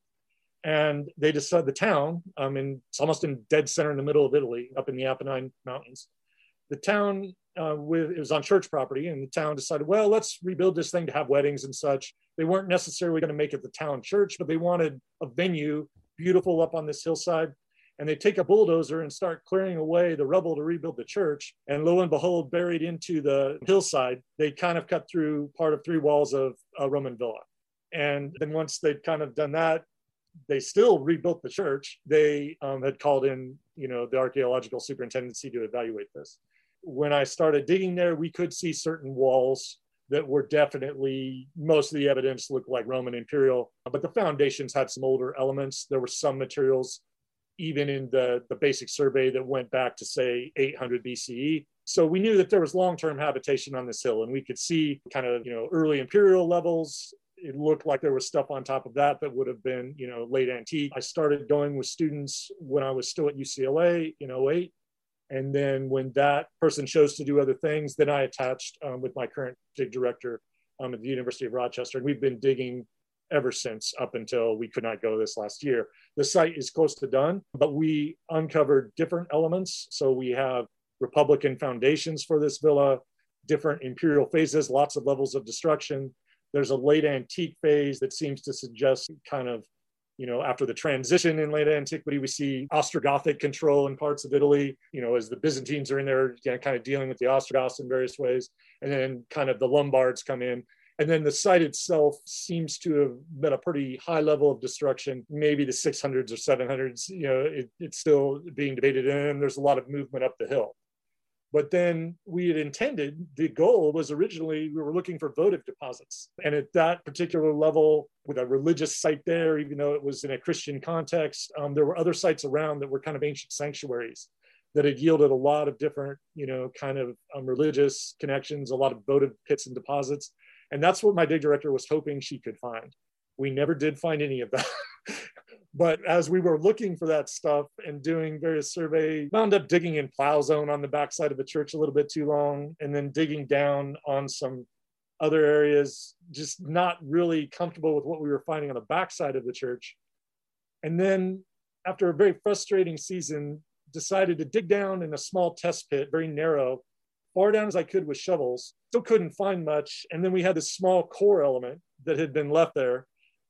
And they decided the town, um, in, it's almost in dead center in the middle of Italy, up in the Apennine Mountains. The town uh, with it was on church property, and the town decided, well, let's rebuild this thing to have weddings and such. They weren't necessarily going to make it the town church, but they wanted a venue beautiful up on this hillside and they take a bulldozer and start clearing away the rubble to rebuild the church. And lo and behold, buried into the hillside, they kind of cut through part of three walls of a Roman villa. And then once they'd kind of done that, they still rebuilt the church. They um, had called in, you know, the archaeological superintendency to evaluate this. When I started digging there, we could see certain walls that were definitely most of the evidence looked like Roman imperial, but the foundations had some older elements. There were some materials even in the, the basic survey that went back to say 800 BCE. So we knew that there was long-term habitation on this hill and we could see kind of, you know, early imperial levels. It looked like there was stuff on top of that that would have been, you know, late antique. I started going with students when I was still at UCLA in 08. And then when that person chose to do other things, then I attached um, with my current dig director um, at the University of Rochester. And we've been digging ever since up until we could not go this last year. The site is close to done, but we uncovered different elements. So we have Republican foundations for this villa, different imperial phases, lots of levels of destruction. There's a late antique phase that seems to suggest kind of, you know, after the transition in late antiquity, we see Ostrogothic control in parts of Italy, you know, as the Byzantines are in there, you know, kind of dealing with the Ostrogoths in various ways. And then kind of the Lombards come in and then the site itself seems to have been a pretty high level of destruction, maybe the 600s or 700s. You know, it, it's still being debated, and there's a lot of movement up the hill. But then we had intended, the goal was originally we were looking for votive deposits. And at that particular level, with a religious site there, even though it was in a Christian context, um, there were other sites around that were kind of ancient sanctuaries that had yielded a lot of different, you know, kind of um, religious connections, a lot of votive pits and deposits. And that's what my dig director was hoping she could find. We never did find any of that. <laughs> but as we were looking for that stuff and doing various survey, wound up digging in plow zone on the backside of the church a little bit too long, and then digging down on some other areas, just not really comfortable with what we were finding on the backside of the church. And then after a very frustrating season, decided to dig down in a small test pit, very narrow, far down as I could with shovels. Still couldn't find much. And then we had this small core element that had been left there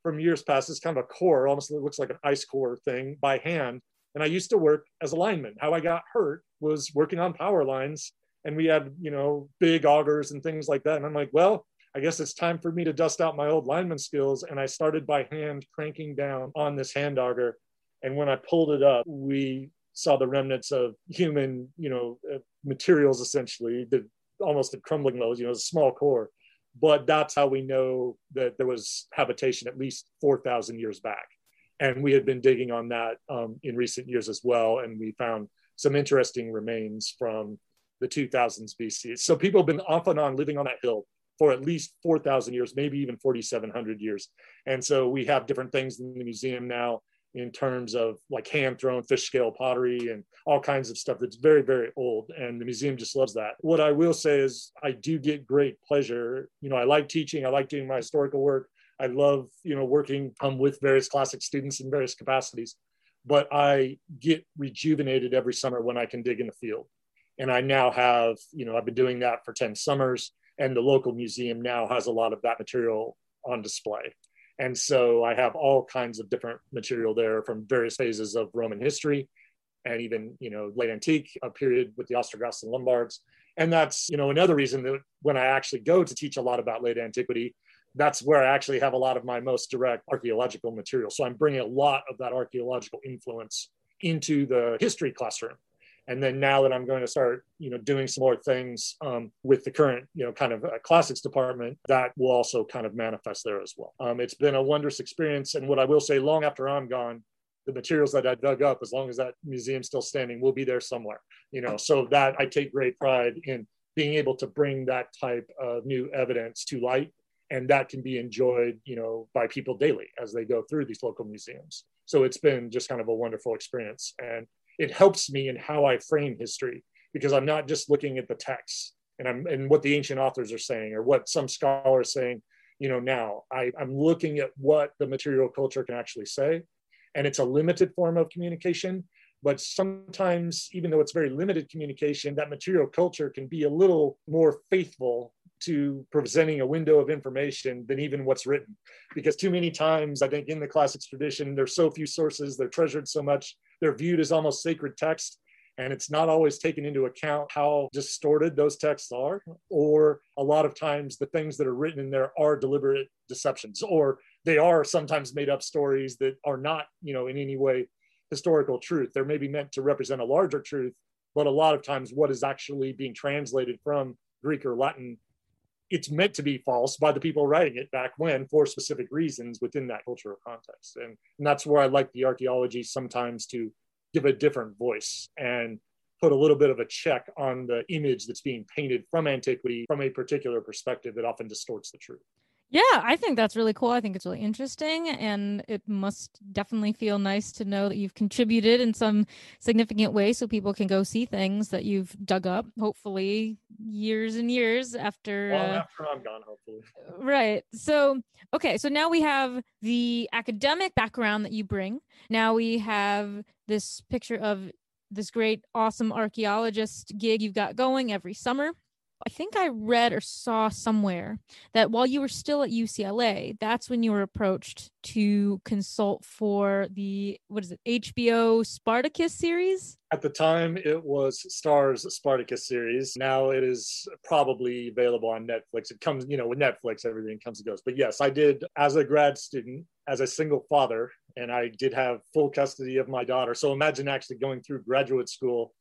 from years past. It's kind of a core, almost looks like an ice core thing by hand. And I used to work as a lineman. How I got hurt was working on power lines, and we had, you know, big augers and things like that. And I'm like, well, I guess it's time for me to dust out my old lineman skills. And I started by hand cranking down on this hand auger. And when I pulled it up, we saw the remnants of human, you know, uh, materials essentially, the almost at crumbling levels, you know, a small core. But that's how we know that there was habitation at least 4,000 years back. And we had been digging on that um, in recent years as well. And we found some interesting remains from the 2000s BC. So people have been off and on living on that hill for at least 4,000 years, maybe even 4,700 years. And so we have different things in the museum now in terms of like hand thrown fish scale pottery and all kinds of stuff that's very, very old. And the museum just loves that. What I will say is, I do get great pleasure. You know, I like teaching, I like doing my historical work. I love, you know, working um, with various classic students in various capacities. But I get rejuvenated every summer when I can dig in the field. And I now have, you know, I've been doing that for 10 summers and the local museum now has a lot of that material on display. And so I have all kinds of different material there from various phases of Roman history and even, you know, late antique, a period with the Ostrogoths and Lombards. And that's, you know, another reason that when I actually go to teach a lot about late antiquity, that's where I actually have a lot of my most direct archaeological material. So I'm bringing a lot of that archaeological influence into the history classroom and then now that i'm going to start you know doing some more things um, with the current you know kind of uh, classics department that will also kind of manifest there as well. Um, it's been a wondrous experience. And what i will say long after i'm gone the materials that i dug up as long as that museum's still standing will be there somewhere you know. So that i take great pride in being able to bring that type of new evidence to light. And that can be enjoyed you know by people daily as they go through these local museums. So it's been just kind of a wonderful experience. And it helps me in how I frame history because I'm not just looking at the text and I'm and what the ancient authors are saying or what some scholars saying, you know, now I, I'm looking at what the material culture can actually say. And it's a limited form of communication. But sometimes, even though it's very limited communication, that material culture can be a little more faithful to presenting a window of information than even what's written. Because too many times, I think in the classics tradition, there's so few sources, they're treasured so much they're viewed as almost sacred text and it's not always taken into account how distorted those texts are or a lot of times the things that are written in there are deliberate deceptions or they are sometimes made up stories that are not you know in any way historical truth they're maybe meant to represent a larger truth but a lot of times what is actually being translated from greek or latin it's meant to be false by the people writing it back when for specific reasons within that cultural context. And, and that's where I like the archaeology sometimes to give a different voice and put a little bit of a check on the image that's being painted from antiquity from a particular perspective that often distorts the truth. Yeah, I think that's really cool. I think it's really interesting. And it must definitely feel nice to know that you've contributed in some significant way so people can go see things that you've dug up, hopefully, years and years after. Long uh, after I'm gone, hopefully. Right. So, okay. So now we have the academic background that you bring. Now we have this picture of this great, awesome archaeologist gig you've got going every summer. I think I read or saw somewhere that while you were still at UCLA, that's when you were approached to consult for the what is it HBO Spartacus series. At the time, it was Starz Spartacus series. Now it is probably available on Netflix. It comes, you know, with Netflix, everything comes and goes. But yes, I did as a grad student, as a single father, and I did have full custody of my daughter. So imagine actually going through graduate school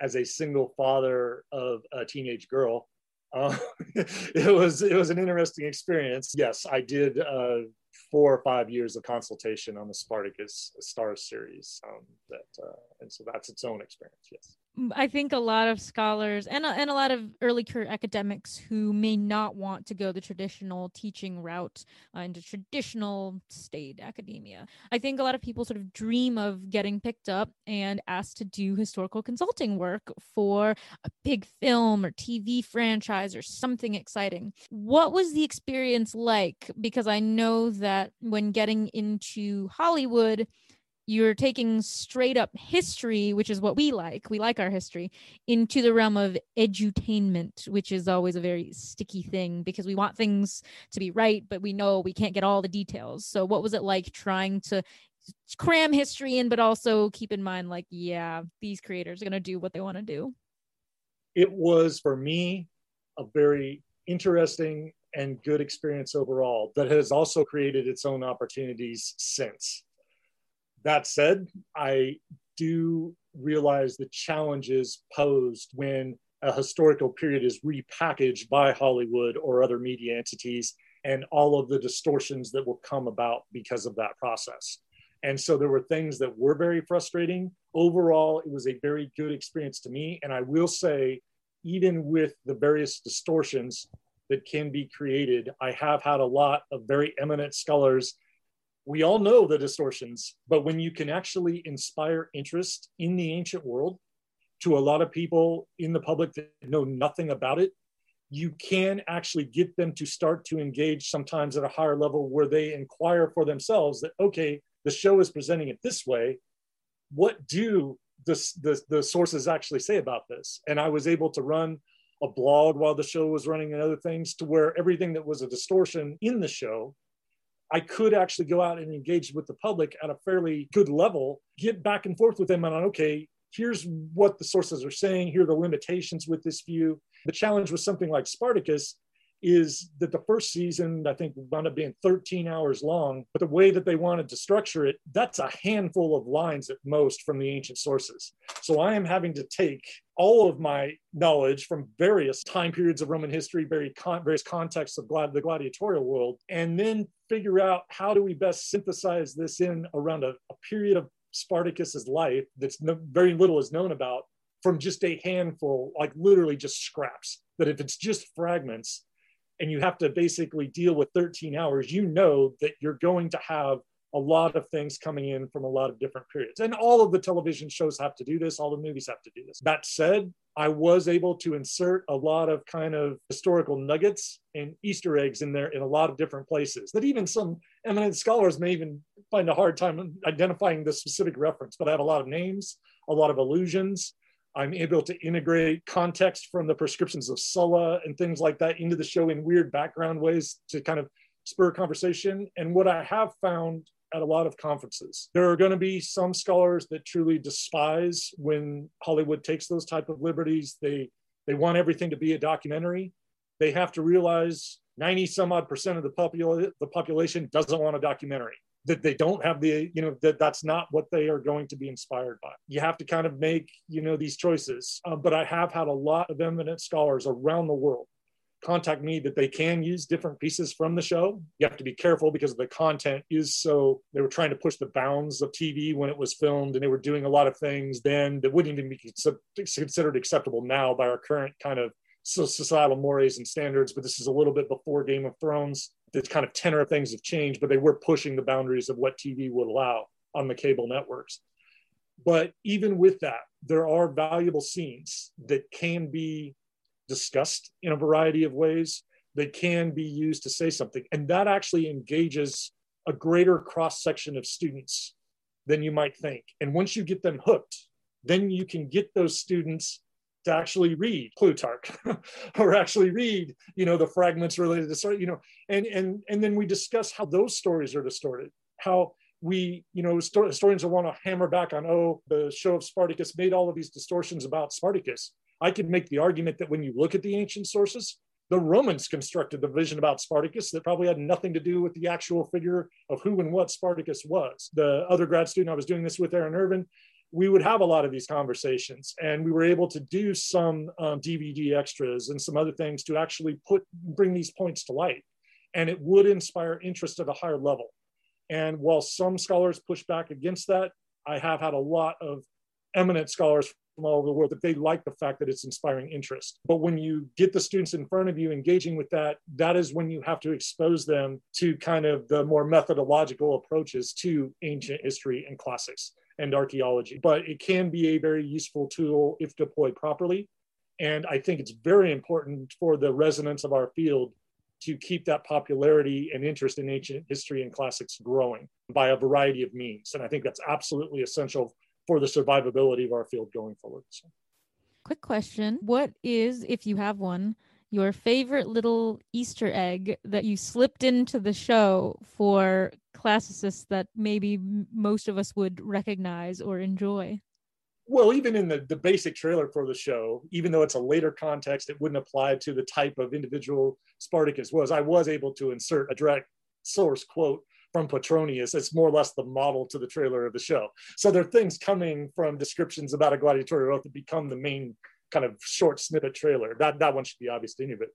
as a single father of a teenage girl. Uh, <laughs> it was it was an interesting experience. Yes, I did uh, four or five years of consultation on the Spartacus Starz series. Um, that uh, and so that's its own experience. Yes. I think a lot of scholars and a, and a lot of early career academics who may not want to go the traditional teaching route uh, into traditional state academia. I think a lot of people sort of dream of getting picked up and asked to do historical consulting work for a big film or TV franchise or something exciting. What was the experience like? Because I know that when getting into Hollywood, you're taking straight up history, which is what we like. We like our history into the realm of edutainment, which is always a very sticky thing because we want things to be right, but we know we can't get all the details. So, what was it like trying to cram history in, but also keep in mind, like, yeah, these creators are going to do what they want to do? It was for me a very interesting and good experience overall that has also created its own opportunities since. That said, I do realize the challenges posed when a historical period is repackaged by Hollywood or other media entities and all of the distortions that will come about because of that process. And so there were things that were very frustrating. Overall, it was a very good experience to me. And I will say, even with the various distortions that can be created, I have had a lot of very eminent scholars we all know the distortions, but when you can actually inspire interest in the ancient world to a lot of people in the public that know nothing about it, you can actually get them to start to engage sometimes at a higher level where they inquire for themselves that, okay, the show is presenting it this way. What do the, the, the sources actually say about this? And I was able to run a blog while the show was running and other things to where everything that was a distortion in the show I could actually go out and engage with the public at a fairly good level, get back and forth with them on, okay, here's what the sources are saying, here are the limitations with this view. The challenge with something like Spartacus is that the first season, I think, wound up being 13 hours long. But the way that they wanted to structure it, that's a handful of lines at most from the ancient sources. So I am having to take all of my knowledge from various time periods of Roman history, various contexts of the gladiatorial world, and then figure out how do we best synthesize this in around a, a period of Spartacus's life that's no, very little is known about from just a handful, like literally just scraps. That if it's just fragments, and you have to basically deal with 13 hours, you know that you're going to have a lot of things coming in from a lot of different periods. And all of the television shows have to do this, all the movies have to do this. That said, I was able to insert a lot of kind of historical nuggets and Easter eggs in there in a lot of different places that even some eminent scholars may even find a hard time identifying the specific reference. But I have a lot of names, a lot of allusions, I'm able to integrate context from the proscriptions of Sulla and things like that into the show in weird background ways to kind of spur conversation. And what I have found at a lot of conferences, there are going to be some scholars that truly despise when Hollywood takes those type of liberties. They they want everything to be a documentary. They have to realize 90 some odd percent of the, popula- the population doesn't want a documentary that they don't have the you know that that's not what they are going to be inspired by. You have to kind of make you know these choices. Um, but i have had a lot of eminent scholars around the world contact me that they can use different pieces from the show. You have to be careful because the content is so they were trying to push the bounds of tv when it was filmed and they were doing a lot of things then that wouldn't even be considered acceptable now by our current kind of societal mores and standards. But this is a little bit before game of thrones the kind of tenor of things have changed, but they were pushing the boundaries of what TV would allow on the cable networks. But even with that, there are valuable scenes that can be discussed in a variety of ways that can be used to say something. And that actually engages a greater cross section of students than you might think. And once you get them hooked, then you can get those students to actually read Plutarch <laughs> or actually read, you know, the fragments related to you know, and and and then we discuss how those stories are distorted, how we, you know, historians will want to hammer back on, oh, the show of Spartacus made all of these distortions about Spartacus. I can make the argument that when you look at the ancient sources, the Romans constructed the vision about Spartacus that probably had nothing to do with the actual figure of who and what Spartacus was. The other grad student I was doing this with, Aaron Irvin, we would have a lot of these conversations and we were able to do some um, dvd extras and some other things to actually put bring these points to light. And it would inspire interest at a higher level. And while some scholars push back against that i have had a lot of eminent scholars from all over the world that they like the fact that it's inspiring interest but when you get the students in front of you engaging with that that is when you have to expose them to kind of the more methodological approaches to ancient history and classics and archaeology. But it can be a very useful tool if deployed properly. And I think it's very important for the resonance of our field to keep that popularity and interest in ancient history and classics growing by a variety of means. And I think that's absolutely essential for the survivability of our field going forward. So. Quick question What is, if you have one, your favorite little Easter egg that you slipped into the show for classicists that maybe most of us would recognize or enjoy? well even in the, the basic trailer for the show even though it's a later context it wouldn't apply to the type of individual spartacus was i was able to insert a direct source quote from Petronius. It's more or less the model to the trailer of the show. So there are things coming from descriptions about a gladiatorial oath that become the main kind of short snippet trailer. That that one should be obvious to any of it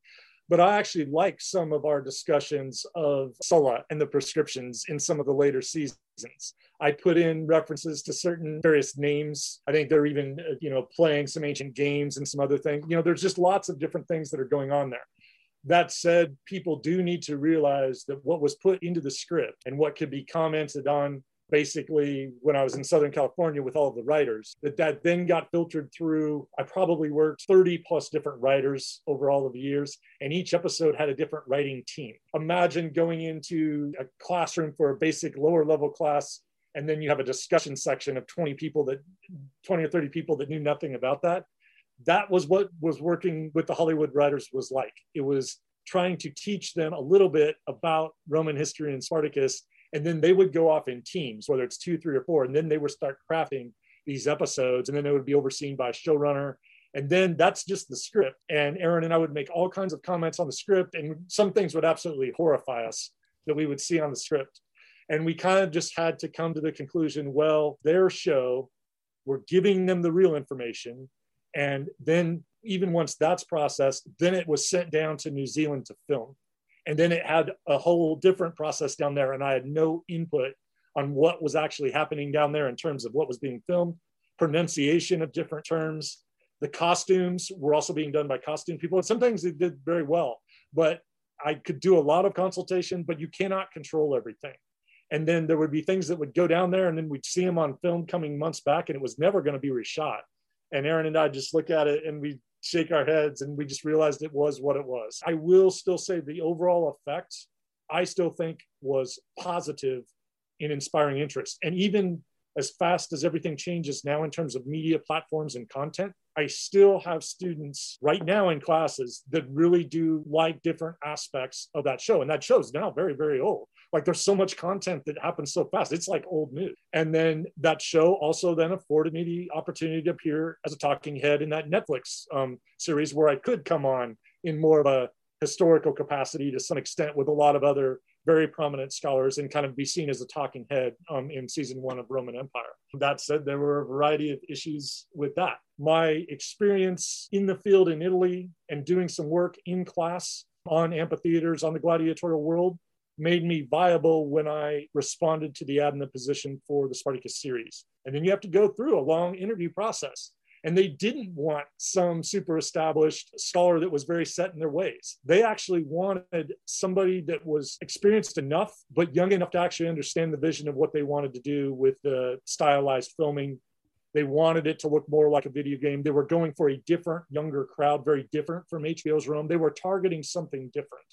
but I actually like some of our discussions of Sulla and the proscriptions in some of the later seasons. I put in references to certain various names. I think they're even, uh, you know, playing some ancient games and some other things. You know, there's just lots of different things that are going on there. That said, people do need to realize that what was put into the script and what could be commented on basically when I was in Southern California with all of the writers, that that then got filtered through. I probably worked 30 plus different writers over all of the years, and each episode had a different writing team. Imagine going into a classroom for a basic lower level class, and then you have a discussion section of 20 people that 20 or 30 people that knew nothing about that. That was what was working with the Hollywood writers was like. It was trying to teach them a little bit about Roman history and Spartacus and then they would go off in teams whether it's two three or four and then they would start crafting these episodes and then they would be overseen by a showrunner. And then that's just the script. And aaron and i would make all kinds of comments on the script and some things would absolutely horrify us that we would see on the script. And we kind of just had to come to the conclusion well their show we're giving them the real information and then even once that's processed then it was sent down to new zealand to film. And then it had a whole different process down there and i had no input on what was actually happening down there in terms of what was being filmed. Pronunciation of different terms. The costumes were also being done by costume people. And sometimes they did very well but i could do a lot of consultation but you cannot control everything. And then there would be things that would go down there and then we'd see them on film coming months back and it was never going to be reshot and aaron and i just look at it and we shake our heads and we just realized it was what it was. I will still say the overall effect, I still think was positive in inspiring interest. And even as fast as everything changes now in terms of media platforms and content, I still have students right now in classes that really do like different aspects of that show. And that show is now very, very old. Like there's so much content that happens so fast. It's like old news. And then that show also then afforded me the opportunity to appear as a talking head in that Netflix um, series where I could come on in more of a historical capacity to some extent with a lot of other very prominent scholars and kind of be seen as a talking head um, in season one of Roman Empire. That said, there were a variety of issues with that. My experience in the field in Italy and doing some work in class on amphitheaters on the gladiatorial world made me viable when I responded to the ad in the position for the Spartacus series. And then you have to go through a long interview process. And they didn't want some super established scholar that was very set in their ways. They actually wanted somebody that was experienced enough, but young enough to actually understand the vision of what they wanted to do with the stylized filming. They wanted it to look more like a video game. They were going for a different, younger crowd, very different from HBO's Rome. They were targeting something different,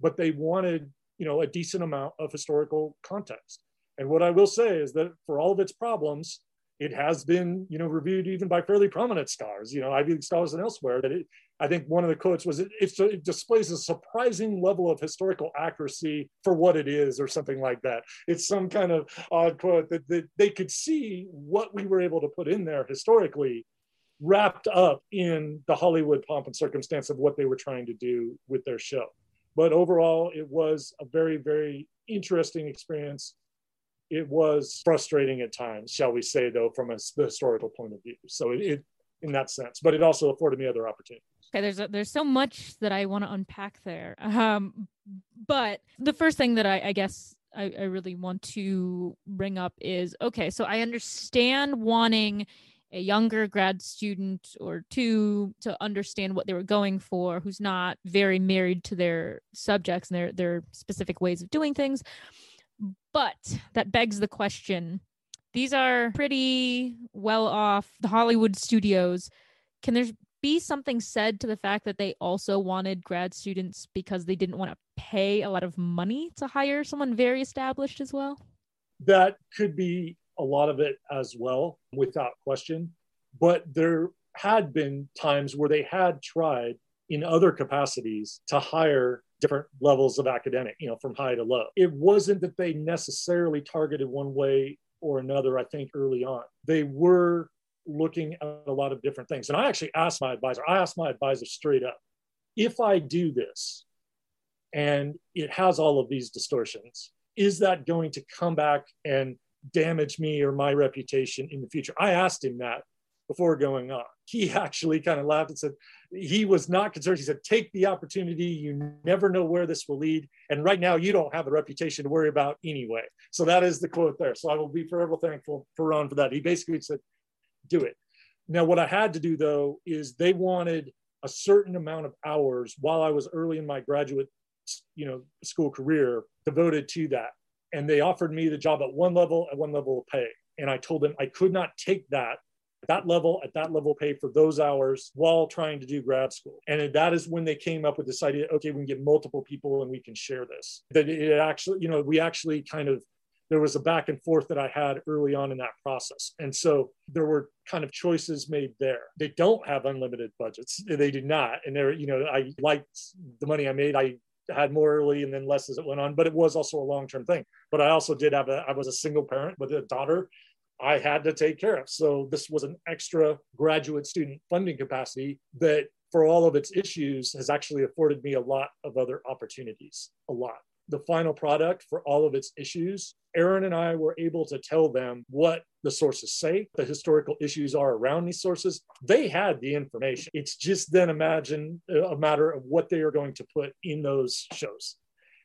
but they wanted, you know, a decent amount of historical context. And what I will say is that for all of its problems, it has been, you know, reviewed even by fairly prominent scholars, you know, Ivy League scholars and elsewhere. That it, I think one of the quotes was, it, it, displays a surprising level of historical accuracy for what it is, or something like that. It's some kind of odd quote that, that they could see what we were able to put in there historically wrapped up in the Hollywood pomp and circumstance of what they were trying to do with their show. But overall, it was a very, very interesting experience it was frustrating at times, shall we say, though, from a historical point of view. So it, it in that sense, but it also afforded me other opportunities. Okay, there's a, there's so much that I want to unpack there. Um, but the first thing that I, I guess I, I really want to bring up is okay. So I understand wanting a younger grad student or two to understand what they were going for, who's not very married to their subjects and their their specific ways of doing things. But that begs the question these are pretty well off the Hollywood studios. Can there be something said to the fact that they also wanted grad students because they didn't want to pay a lot of money to hire someone very established as well? That could be a lot of it as well, without question. But there had been times where they had tried in other capacities to hire different levels of academic, you know, from high to low. It wasn't that they necessarily targeted one way or another, I think, early on. They were looking at a lot of different things. And I actually asked my advisor, I asked my advisor straight up, if I do this and it has all of these distortions, is that going to come back and damage me or my reputation in the future? I asked him that before going on. He <laughs> actually kind of laughed and said he was not concerned. He said, Take the opportunity. You never know where this will lead. And right now, you don't have a reputation to worry about anyway. So that is the quote there. So I will be forever thankful for Ron for that. He basically said, Do it. Now, what I had to do though is they wanted a certain amount of hours while I was early in my graduate you know school career devoted to that and they offered me the job at one level at one level of pay and i told them i could not take that that level at that level pay for those hours while trying to do grad school. And that is when they came up with this idea okay, we can get multiple people and we can share this. That it actually, you know, we actually kind of, there was a back and forth that I had early on in that process. And so there were kind of choices made there. They don't have unlimited budgets. They do not. And there, you know, I liked the money I made. I had more early and then less as it went on, but it was also a long term thing. But I also did have a, I was a single parent with a daughter I had to take care of. So this was an extra graduate student funding capacity that for all of its issues has actually afforded me a lot of other opportunities, a lot. The final product for all of its issues, Aaron and I were able to tell them what the sources say, the historical issues are around these sources. They had the information. It's just then imagine uh, a matter of what they are going to put in those shows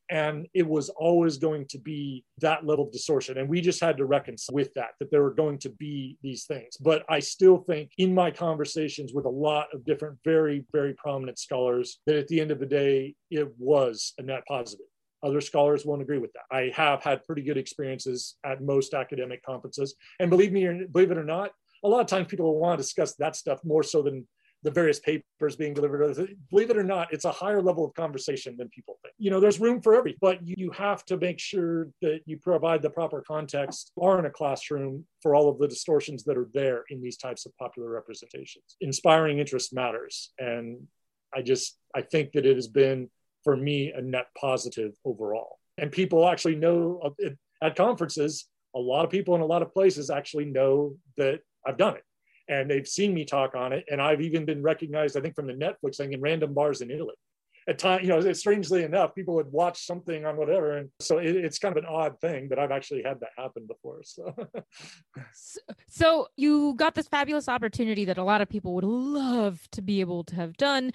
and it was always going to be that level of distortion and we just had to reconcile with that that there were going to be these things but i still think in my conversations with a lot of different very very prominent scholars that at the end of the day it was a net positive other scholars won't agree with that i have had pretty good experiences at most academic conferences and believe me believe it or not a lot of times people will want to discuss that stuff more so than the various papers being delivered. Believe it or not, it's a higher level of conversation than people think. You know, there's room for every, but you have to make sure that you provide the proper context or in a classroom for all of the distortions that are there in these types of popular representations. Inspiring interest matters. And I just, I think that it has been, for me, a net positive overall. And people actually know uh, at conferences, a lot of people in a lot of places actually know that I've done it and they've seen me talk on it. And I've even been recognized, I think, from the Netflix thing in random bars in Italy. At time, you know, strangely enough, people would watch something on whatever, and so it, it's kind of an odd thing, but I've actually had that happen before. So. <laughs> so you got this fabulous opportunity that a lot of people would love to be able to have done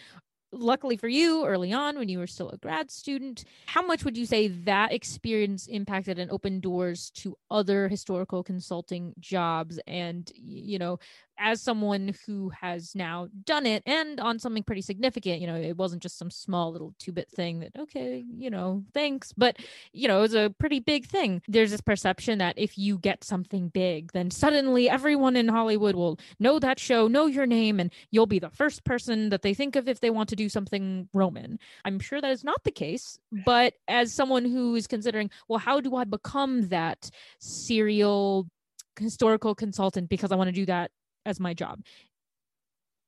luckily for you early on when you were still a grad student how much would you say that experience impacted and opened doors to other historical consulting jobs and you know as someone who has now done it and on something pretty significant, you know, it wasn't just some small little two bit thing that, okay, you know, thanks, but, you know, it was a pretty big thing. There's this perception that if you get something big, then suddenly everyone in Hollywood will know that show, know your name, and you'll be the first person that they think of if they want to do something Roman. I'm sure that is not the case, but as someone who is considering, well, how do I become that serial historical consultant because I want to do that as my job.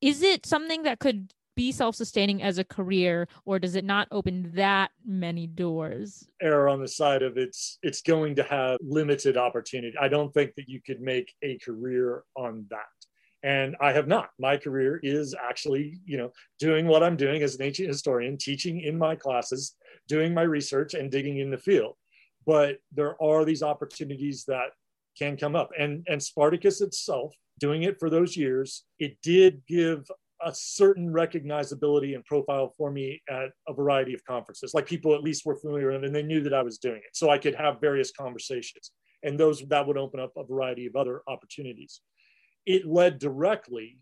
Is it something that could be self-sustaining as a career or does it not open that many doors? Error on the side of it's it's going to have limited opportunity. I don't think that you could make a career on that. And i have not. My career is actually you know doing what i'm doing as an ancient historian teaching in my classes doing my research and digging in the field. But there are these opportunities that can come up. And and spartacus itself doing it for those years, it did give a certain recognizability and profile for me at a variety of conferences. Like people at least were familiar with, and they knew that I was doing it. So I could have various conversations. And those that would open up a variety of other opportunities. It led directly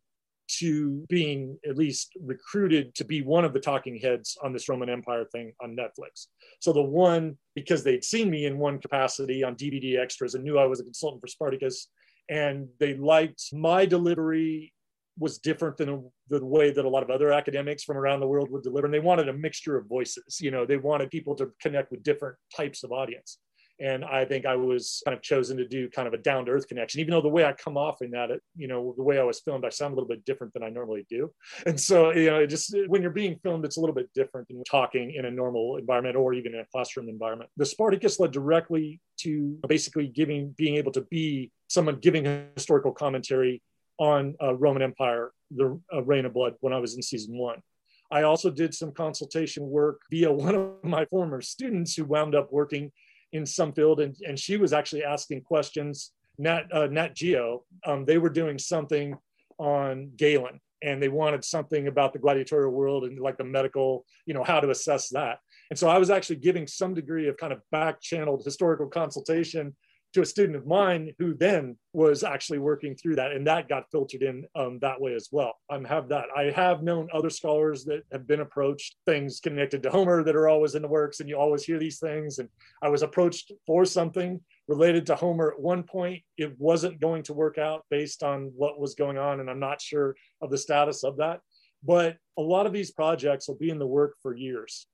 to being at least recruited to be one of the talking heads on this Roman Empire thing on Netflix. So the one, because they'd seen me in one capacity on DVD extras and knew I was a consultant for Spartacus, and they liked my delivery was different than the way that a lot of other academics from around the world would deliver. And they wanted a mixture of voices. You know, they wanted people to connect with different types of audience. And I think I was kind of chosen to do kind of a down to earth connection, even though the way I come off in that, you know, the way I was filmed, I sound a little bit different than I normally do. <laughs> And so, you know, just when you're being filmed, it's a little bit different than talking in a normal environment or even in a classroom environment. The Spartacus led directly to basically giving, being able to be someone giving historical commentary on uh, Roman Empire, the uh, Reign of Blood, when I was in season one. I also did some consultation work via <laughs> one of my former students who wound up working in some field, and, and she was actually asking questions. Nat, uh, Nat Geo, um, they were doing something on Galen, and they wanted something about the gladiatorial world and like the medical, you know, how to assess that. And so I was actually giving some degree of kind of back channeled historical consultation to a student of mine who then was actually working through that and that got filtered in um, that way as well. I have that. I have known other scholars that have been approached things connected to homer that are always in the works and you always hear these things and i was approached for something related to homer at one point. It wasn't going to work out based on what was going on and i'm not sure of the status of that. But a lot of these projects will be in the work for years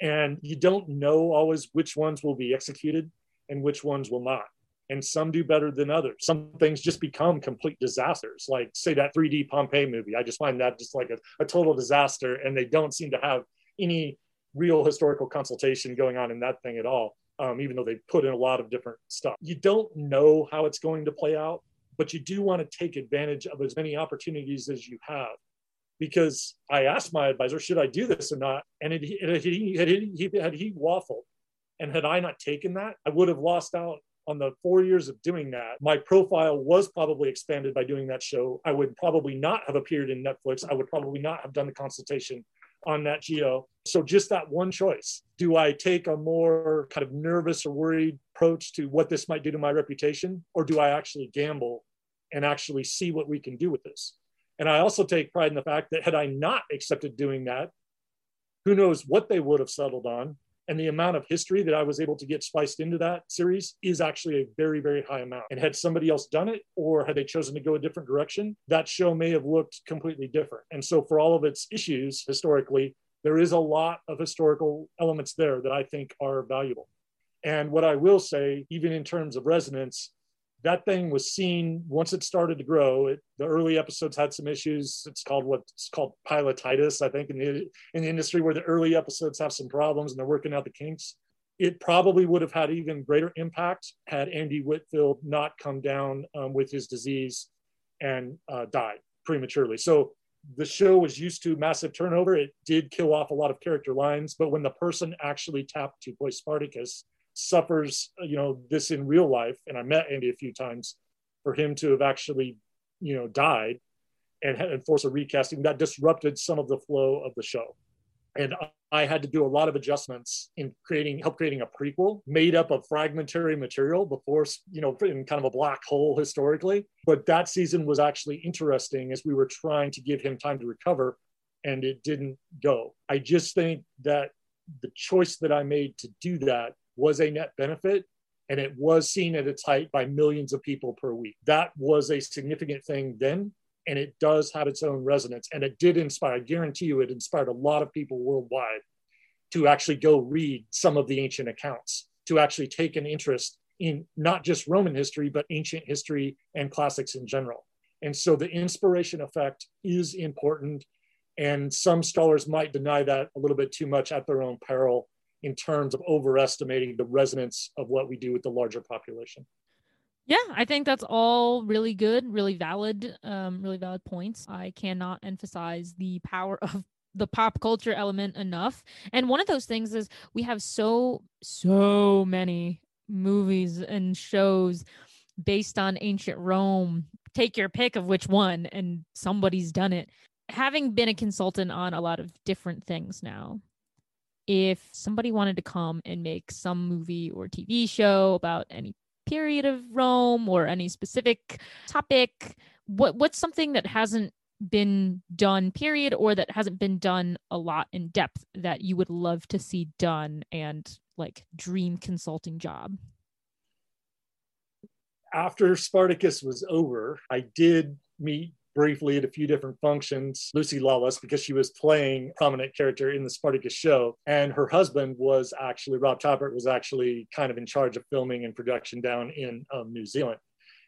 and you don't know always which ones will be executed and which ones will not. And some do better than others. Some things just become complete disasters, like say that 3D Pompeii movie. I just find that just like a, a total disaster, and they don't seem to have any real historical consultation going on in that thing at all. Um, even though they put in a lot of different stuff. You don't know how it's going to play out, but you do want to take advantage of as many opportunities as you have. Because I asked my advisor, should I do this or not? And it, it, it, had he waffled and had I not taken that, I would have lost out on the four years of doing that. My profile was probably expanded by doing that show. I would probably not have appeared in Netflix. I would probably not have done the consultation on Nat Geo. So just that one choice. Do I take a more kind of nervous or worried approach to what this might do to my reputation? Or do I actually gamble and actually see what we can do with this? And I also take pride in the fact that had I not accepted doing that, who knows what they would have settled on and the amount of history that I was able to get spliced into that series is actually a very, very high amount. And had somebody else done it, or had they chosen to go a different direction, that show may have looked completely different. And so, for all of its issues historically, there is a lot of historical elements there that I think are valuable. And what I will say, even in terms of resonance, that thing was seen once it started to grow. It, the early episodes had some issues. It's called what's called pilotitis, I think, in the in the industry where the early episodes have some problems and they're working out the kinks. It probably would have had even greater impact had Andy Whitfield not come down um, with his disease and uh, died prematurely. So the show was used to massive turnover. It did kill off a lot of character lines, but when the person actually tapped to play Spartacus, suffers, uh, you know, this in real life, and I met Andy a few times, for him to have actually, you know, died and, and force a recasting, that disrupted some of the flow of the show. And I had to do a lot of adjustments in creating, help creating a prequel made up of fragmentary material before, you know, in kind of a black hole historically. But that season was actually interesting as we were trying to give him time to recover and it didn't go. I just think that the choice that I made to do that was a net benefit and it was seen at its height by millions of people per week. That was a significant thing then, and it does have its own resonance. And it did inspire, I guarantee you, it inspired a lot of people worldwide to actually go read some of the ancient accounts, to actually take an interest in not just Roman history, but ancient history and classics in general. And so the inspiration effect is important. And some scholars might deny that a little bit too much at their own peril in terms of overestimating the resonance of what we do with the larger population. Yeah, I think that's all really good, really valid, um, really valid points. I cannot emphasize the power of the pop culture element enough. And one of those things is we have so, so many movies and shows based on ancient Rome. Take your pick of which one, and somebody's done it. Having been a consultant on a lot of different things now, if somebody wanted to come and make some movie or TV show about any period of Rome or any specific topic, what what's something that hasn't been done period or that hasn't been done a lot in depth that you would love to see done and like dream consulting job? After Spartacus was over, I did meet briefly at a few different functions, Lucy Lawless, because she was playing a prominent character in the Spartacus show. And her husband was actually, Rob Tapert was actually kind of in charge of filming and production down in um, New Zealand.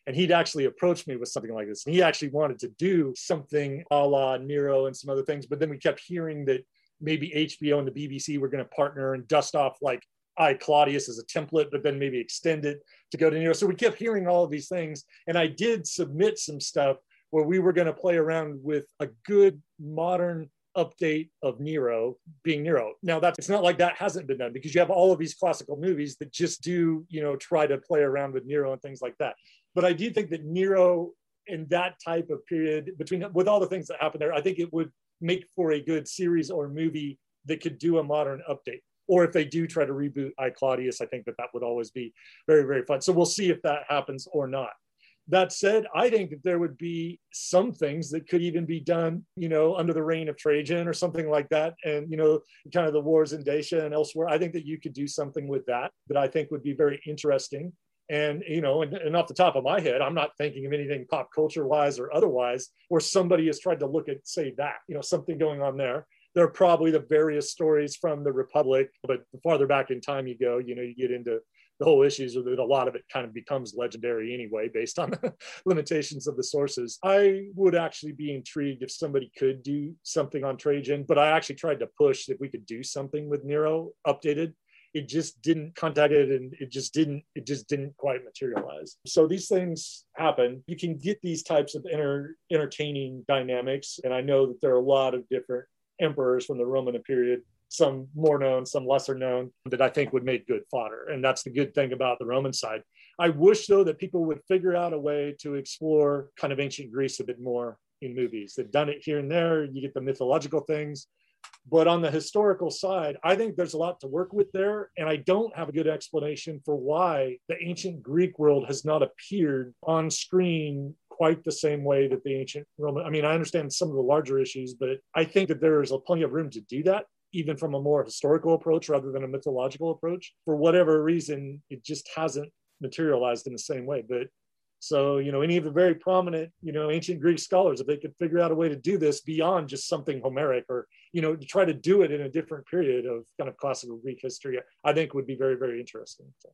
And he'd actually approached me with something like this. And he actually wanted to do something a la Nero and some other things. But then we kept hearing that maybe HBO and the BBC were going to partner and dust off like I Claudius as a template, but then maybe extend it to go to Nero. So we kept hearing all of these things. And I did submit some stuff where we were going to play around with a good modern update of Nero being Nero. Now that's it's not like that hasn't been done because you have all of these classical movies that just do, you know, try to play around with Nero and things like that. But I do think that Nero in that type of period between with all the things that happened there, I think it would make for a good series or movie that could do a modern update. Or if they do try to reboot I Claudius, I think that that would always be very, very fun. So we'll see if that happens or not. That said, I think that there would be some things that could even be done, you know, under the reign of Trajan or something like that. And, you know, kind of the wars in Dacia and elsewhere. I think that you could do something with that that I think would be very interesting. And, you know, and, and off the top of my head, I'm not thinking of anything pop culture wise or otherwise where somebody has tried to look at, say, that, you know, something going on there there are probably the various stories from the Republic, but the farther back in time you go, you know, you get into the whole issues of it, a lot of it kind of becomes legendary anyway, based on <laughs> the limitations of the sources. I would actually be intrigued if somebody could do something on Trajan, but I actually tried to push that we could do something with Nero updated. It just didn't contact it and it just didn't, it just didn't quite materialize. So these things happen. You can get these types of entertaining dynamics. And I know that there are a lot of different emperors from the Roman period some more known, some lesser known, that I think would make good fodder. And that's the good thing about the Roman side. I wish, though, that people would figure out a way to explore kind of ancient Greece a bit more in movies. They've done it here and there. You get the mythological things. But on the historical side, I think there's a lot to work with there. And I don't have a good explanation for why the ancient Greek world has not appeared on screen quite the same way that the ancient Roman. I mean, I understand some of the larger issues, but I think that there is a plenty of room to do that even from a more historical approach rather than a mythological approach. For whatever reason, it just hasn't materialized in the same way. But so, you know, any of the very prominent, you know, ancient Greek scholars, if they could figure out a way to do this beyond just something Homeric or, you know, to try to do it in a different period of kind of classical Greek history, I think would be very, very interesting. So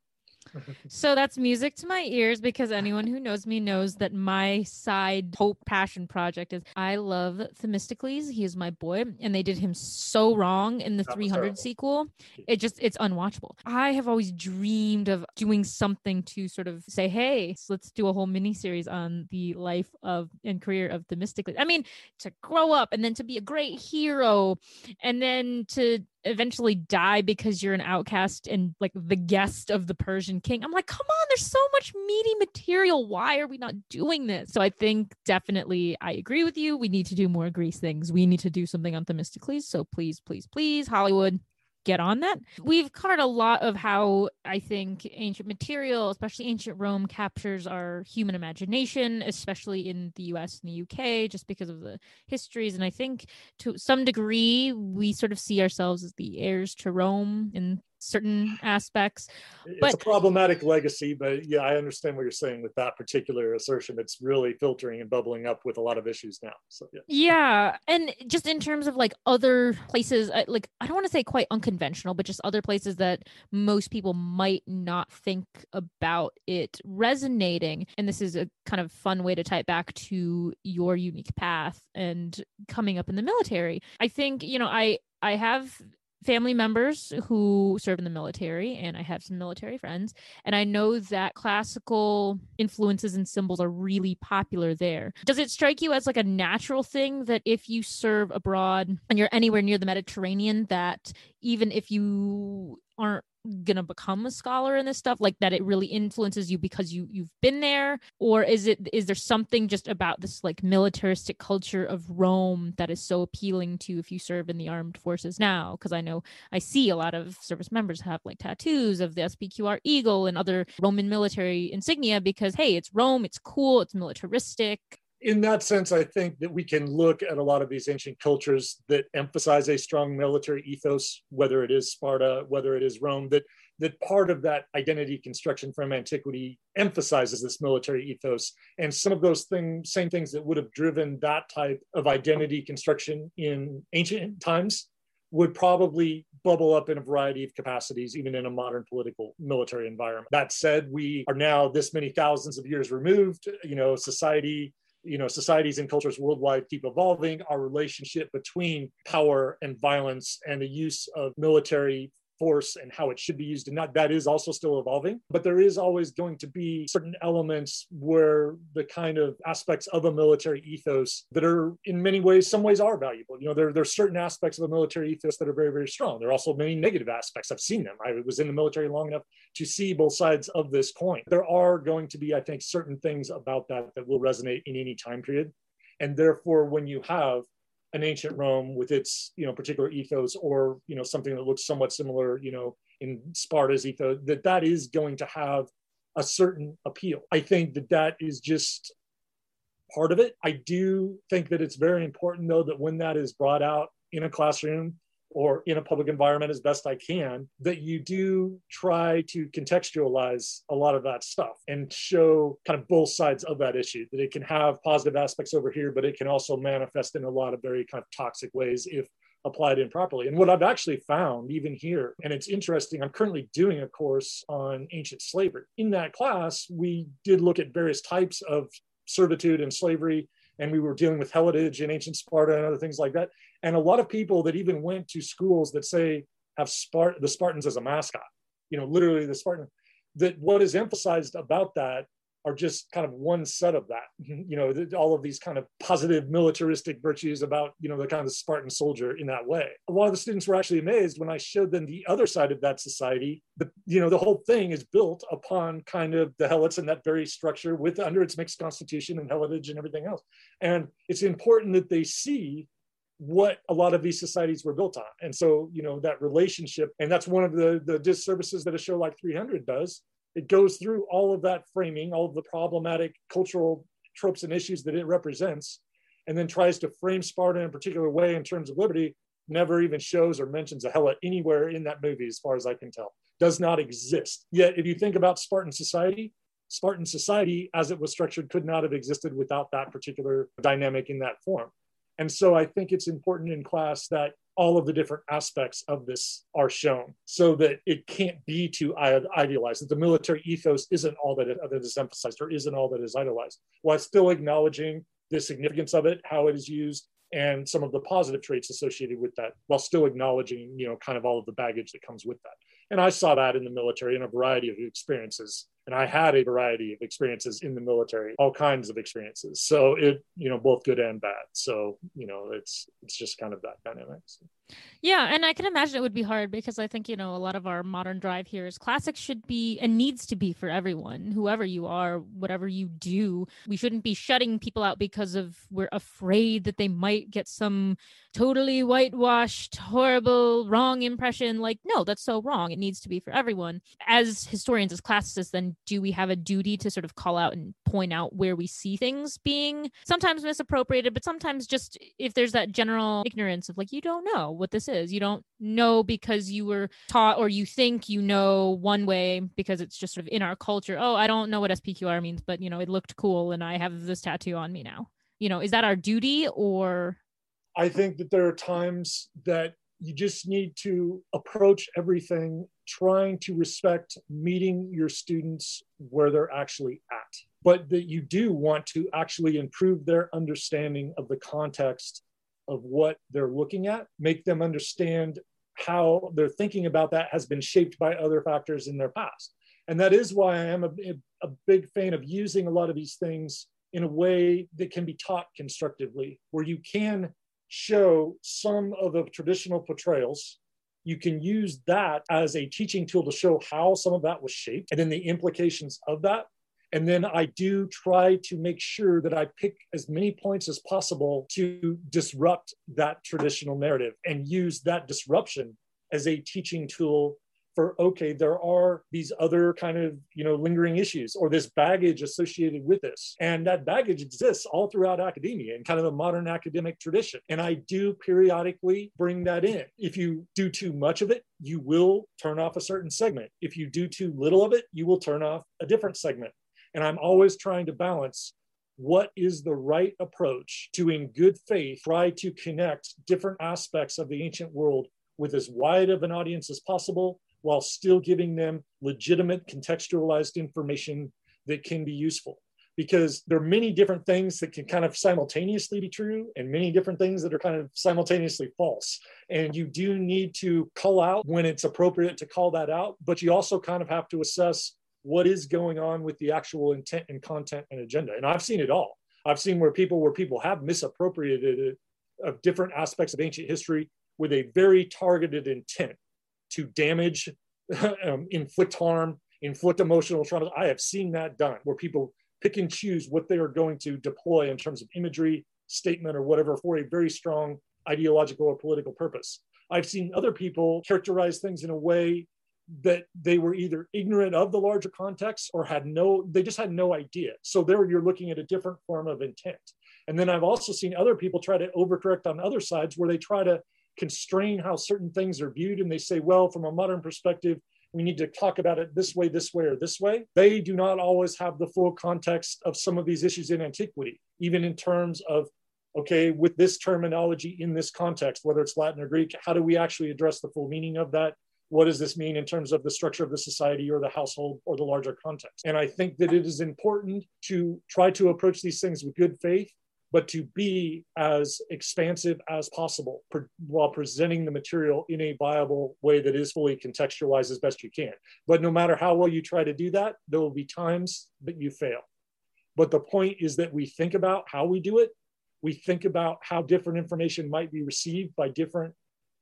so that's music to my ears because anyone who knows me knows that my side hope passion project is I love Themistocles. He is my boy, and they did him so wrong in the 300 sequel. It just it's unwatchable. I have always dreamed of doing something to sort of say, hey, let's do a whole mini series on the life of and career of Themistocles. I mean, to grow up and then to be a great hero, and then to eventually die because you're an outcast and like the guest of the Persian king. I'm like, come on, there's so much meaty material. Why are we not doing this? So I think definitely I agree with you. We need to do more Greece things. We need to do something on Themistocles. So please, please, please, Hollywood, get on that. We've covered a lot of how I think ancient material, especially ancient Rome, captures our human imagination, especially in the US and the UK, just because of the histories. And I think to some degree, we sort of see ourselves as the heirs to Rome in certain aspects. It's but, a problematic legacy, but yeah, I understand what you're saying with that particular assertion. It's really filtering and bubbling up with a lot of issues now. So yeah. Yeah, and just in terms of like other places, uh, like I don't want to say quite unconventional, but just other places that most people might not think about it resonating. And this is a kind of fun way to tie it back to your unique path and coming up in the military. I think you know I I have family members who serve in the military and I have some military friends and I know that classical influences and symbols are really popular there. Does it strike you as like a natural thing that if you serve abroad and you're anywhere near the Mediterranean that even if you aren't gonna become a scholar in this stuff like that it really influences you because you you've been there? Or is it is there something just about this like militaristic culture of rome that is so appealing to if you serve in the armed forces now? Because i know i see a lot of service members have like tattoos of the spqr eagle and other roman military insignia because hey it's rome it's cool it's militaristic in that sense, I think that we can look at a lot of these ancient cultures that emphasize a strong military ethos, whether it is Sparta, whether it is Rome, that that part of that identity construction from antiquity emphasizes this military ethos and some of those things same things that would have driven that type of identity construction in ancient times would probably bubble up in a variety of capacities, even in a modern political military environment. That said, we are now this many thousands of years removed. You know, society, you know, societies and cultures worldwide keep evolving. Our relationship between power and violence and the use of military force and how it should be used and not that is also still evolving. But there is always going to be certain elements where the kind of aspects of a military ethos that are in many ways some ways are valuable. You know there, there are certain aspects of a military ethos that are very very strong. There are also many negative aspects. I've seen them i was in the military long enough to see both sides of this coin. There are going to be i think certain things about that that will resonate in any time period. And therefore when you have an ancient Rome with its you know particular ethos, or you know something that looks somewhat similar, you know, in Sparta's ethos, that that is going to have a certain appeal. I think that that is just part of it. I do think that it's very important though that when that is brought out in a classroom or in a public environment as best I can, that you do try to contextualize a lot of that stuff and show kind of both sides of that issue, that it can have positive aspects over here, but it can also manifest in a lot of very kind of toxic ways if applied improperly. And what I've actually found, even here, and it's interesting, I'm currently doing a course on ancient slavery. In that class, we did look at various types of servitude and slavery and we were dealing with helotage in ancient Sparta and other things like that. And a lot of people that even went to schools that say have Spart- the Spartans as a mascot, you know, literally the Spartan, that what is emphasized about that are just kind of one set of that <laughs> you know all of these kind of positive militaristic virtues about you know the kind of spartan soldier in that way. A lot of the students were actually amazed when i showed them the other side of that society. The you know the whole thing is built upon kind of the helots and that very structure with under its mixed constitution and helotage and everything else. And it's important that they see what a lot of these societies were built on and so you know that relationship and that's one of the the disservices that a show like 300 does it goes through all of that framing, all of the problematic cultural tropes and issues that it represents, and then tries to frame Sparta in a particular way in terms of liberty, never even shows or mentions a helot anywhere in that movie, as far as I can tell. Does not exist. Yet, if you think about Spartan society, Spartan society, as it was structured, could not have existed without that particular dynamic in that form. And so I think it's important in class that all of the different aspects of this are shown so that it can't be too idealized, that the military ethos isn't all that, it, that is emphasized or isn't all that is idolized, while still acknowledging the significance of it, how it is used, and some of the positive traits associated with that, while still acknowledging, you know, kind of all of the baggage that comes with that. And I saw that in the military in a variety of experiences and I had a variety of experiences in the military, all kinds of experiences. So it, you know, both good and bad. So you know, it's it's just kind of that dynamic. So. Yeah, and I can imagine it would be hard because I think you know a lot of our modern drive here is classics should be and needs to be for everyone, whoever you are, whatever you do. We shouldn't be shutting people out because of we're afraid that they might get some totally whitewashed, horrible, wrong impression. Like, no, that's so wrong. It needs to be for everyone. As historians, as classicists, then do we have a duty to sort of call out and point out where we see things being sometimes misappropriated, but sometimes just if there's that general ignorance of like, you don't know what this is. You don't know because you were taught or you think you know one way because it's just sort of in our culture. Oh, I don't know what SPQR means, but you know, it looked cool and I have this tattoo on me now. You know, is that our duty or? I think that there are times that you just need to approach everything trying to respect meeting your students where they're actually at but that you do want to actually improve their understanding of the context of what they're looking at make them understand how their thinking about that has been shaped by other factors in their past. And that is why i am a, a big fan of using a lot of these things in a way that can be taught constructively where you can show some of the traditional portrayals. You can use that as a teaching tool to show how some of that was shaped and then the implications of that. And then I do try to make sure that I pick as many points as possible to disrupt that traditional narrative and use that disruption as a teaching tool for okay there are these other kind of you know lingering issues or this baggage associated with this. And that baggage exists all throughout academia and kind of the modern academic tradition. And i do periodically bring that in. If you do too much of it you will turn off a certain segment. If you do too little of it you will turn off a different segment. And i'm always trying to balance what is the right approach to in good faith try to connect different aspects of the ancient world with as wide of an audience as possible while still giving them legitimate contextualized information that can be useful. Because there are many different things that can kind of simultaneously be true and many different things that are kind of simultaneously false. And you do need to call out when it's appropriate to call that out but you also kind of have to assess what is going on with the actual intent and content and agenda. And i've seen it all. I've seen where people where people have misappropriated it of different aspects of ancient history with a very targeted intent to damage, <laughs> um, inflict harm, inflict emotional trauma. I have seen that done where people pick and choose what they are going to deploy in terms of imagery, statement, or whatever for a very strong ideological or political purpose. I've seen other people characterize things in a way that they were either ignorant of the larger context or had no, they just had no idea. So there you're looking at a different form of intent. And then I've also seen other people try to overcorrect on other sides where they try to constrain how certain things are viewed and they say, well, from a modern perspective, we need to talk about it this way, this way, or this way. They do not always have the full context of some of these issues in antiquity, even in terms of, okay, with this terminology in this context, whether it's Latin or Greek, how do we actually address the full meaning of that? What does this mean in terms of the structure of the society or the household or the larger context? And I think that it is important to try to approach these things with good faith but to be as expansive as possible per, while presenting the material in a viable way that is fully contextualized as best you can. But no matter how well you try to do that, there will be times that you fail. But the point is that we think about how we do it. We think about how different information might be received by different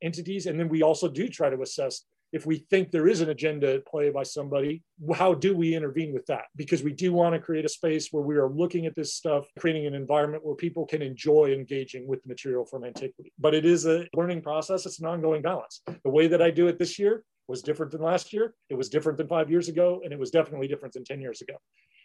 entities. And then we also do try to assess if we think there is an agenda at play by somebody, how do we intervene with that? Because we do want to create a space where we are looking at this stuff, creating an environment where people can enjoy engaging with the material from antiquity. But it is a learning process, it's an ongoing balance. The way that I do it this year was different than last year, it was different than five years ago, and it was definitely different than 10 years ago.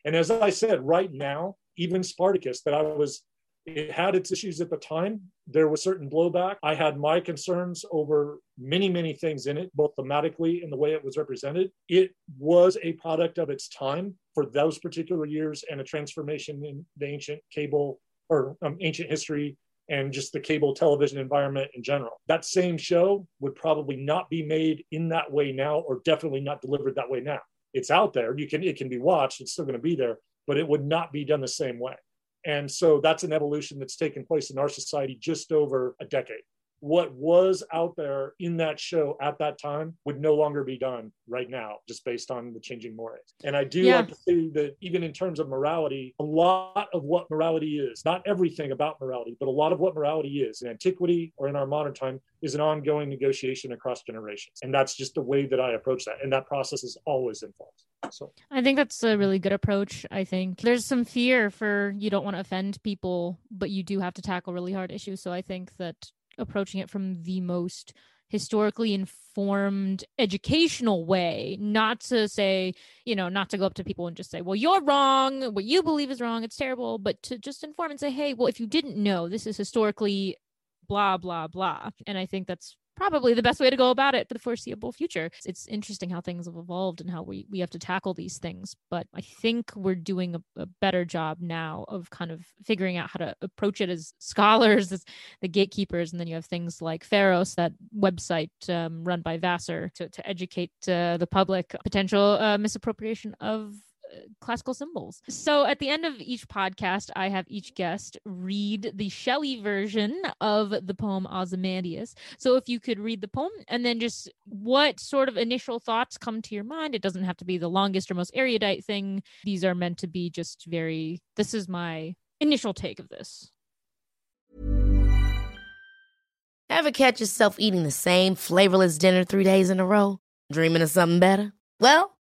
And as I said, right now, even Spartacus, that I was it had its issues at the time. There was certain blowback. I had my concerns over many, many things in it, both thematically and the way it was represented. It was a product of its time for those particular years and a transformation in the ancient cable or um, ancient history and just the cable television environment in general. That same show would probably not be made in that way now, or definitely not delivered that way now. It's out there. You can it can be watched. It's still going to be there, but it would not be done the same way. And so that's an evolution that's taken place in our society just over a decade. What was out there in that show at that time would no longer be done right now, just based on the changing mores. And I do yeah. like to say that even in terms of morality, a lot of what morality is, not everything about morality, but a lot of what morality is in antiquity or in our modern time is an ongoing negotiation across generations. And that's just the way that I approach that. And that process is always involved. So I think that's a really good approach. I think there's some fear for you don't want to offend people, but you do have to tackle really hard issues. So I think that approaching it from the most historically informed educational way not to say you know not to go up to people and just say well you're wrong what you believe is wrong it's terrible but to just inform and say hey well if you didn't know this is historically blah blah blah and i think that's probably the best way to go about it for the foreseeable future. It's interesting how things have evolved and how we, we have to tackle these things. But I think we're doing a, a better job now of kind of figuring out how to approach it as scholars, as the gatekeepers. And then you have things like Pharos, that website um, run by Vassar to, to educate uh, the public potential uh, misappropriation of classical symbols. So at the end of each podcast, I have each guest read the Shelley version of the poem Ozymandias. So if you could read the poem and then just what sort of initial thoughts come to your mind, it doesn't have to be the longest or most erudite thing. These are meant to be just very, this is my initial take of this. Ever catch yourself eating the same flavorless dinner three days in a row? Dreaming of something better? Well,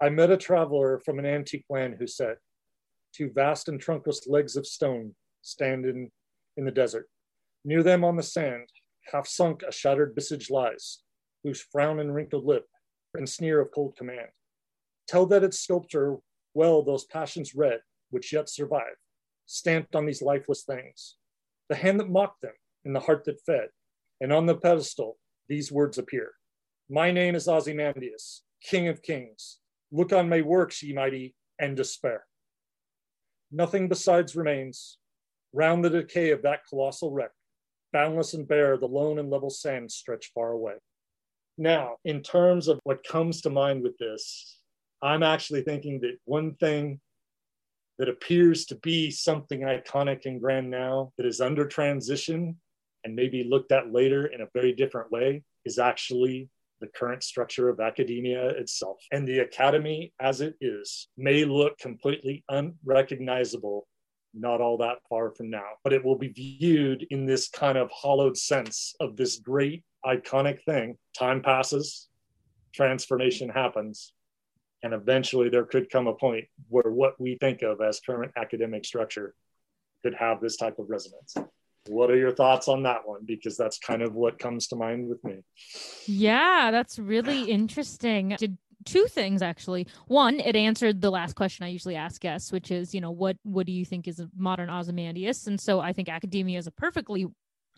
I met a traveler from an antique land who said, Two vast and trunkless legs of stone stand in, in the desert. Near them on the sand, half sunk, a shattered visage lies, whose frown and wrinkled lip and sneer of cold command. Tell that its sculptor well those passions read, which yet survive, stamped on these lifeless things. The hand that mocked them, and the heart that fed, and on the pedestal these words appear. My name is Ozymandias, King of Kings. Look on my works, ye mighty, and despair. Nothing besides remains. Round the decay of that colossal wreck, boundless and bare, the lone and level sands stretch far away. Now, in terms of what comes to mind with this, I'm actually thinking that one thing that appears to be something iconic and grand now that is under transition and maybe looked at later in a very different way is actually the current structure of academia itself. And the academy, as it is, may look completely unrecognizable not all that far from now, but it will be viewed in this kind of hollowed sense of this great iconic thing. Time passes, transformation happens, and eventually there could come a point where what we think of as current academic structure could have this type of resonance. What are your thoughts on that one? Because that's kind of what comes to mind with me. Yeah, that's really interesting. Did two things actually. One, it answered the last question I usually ask guests, which is, you know, what what do you think is a modern Ozymandias? And so I think academia is a perfectly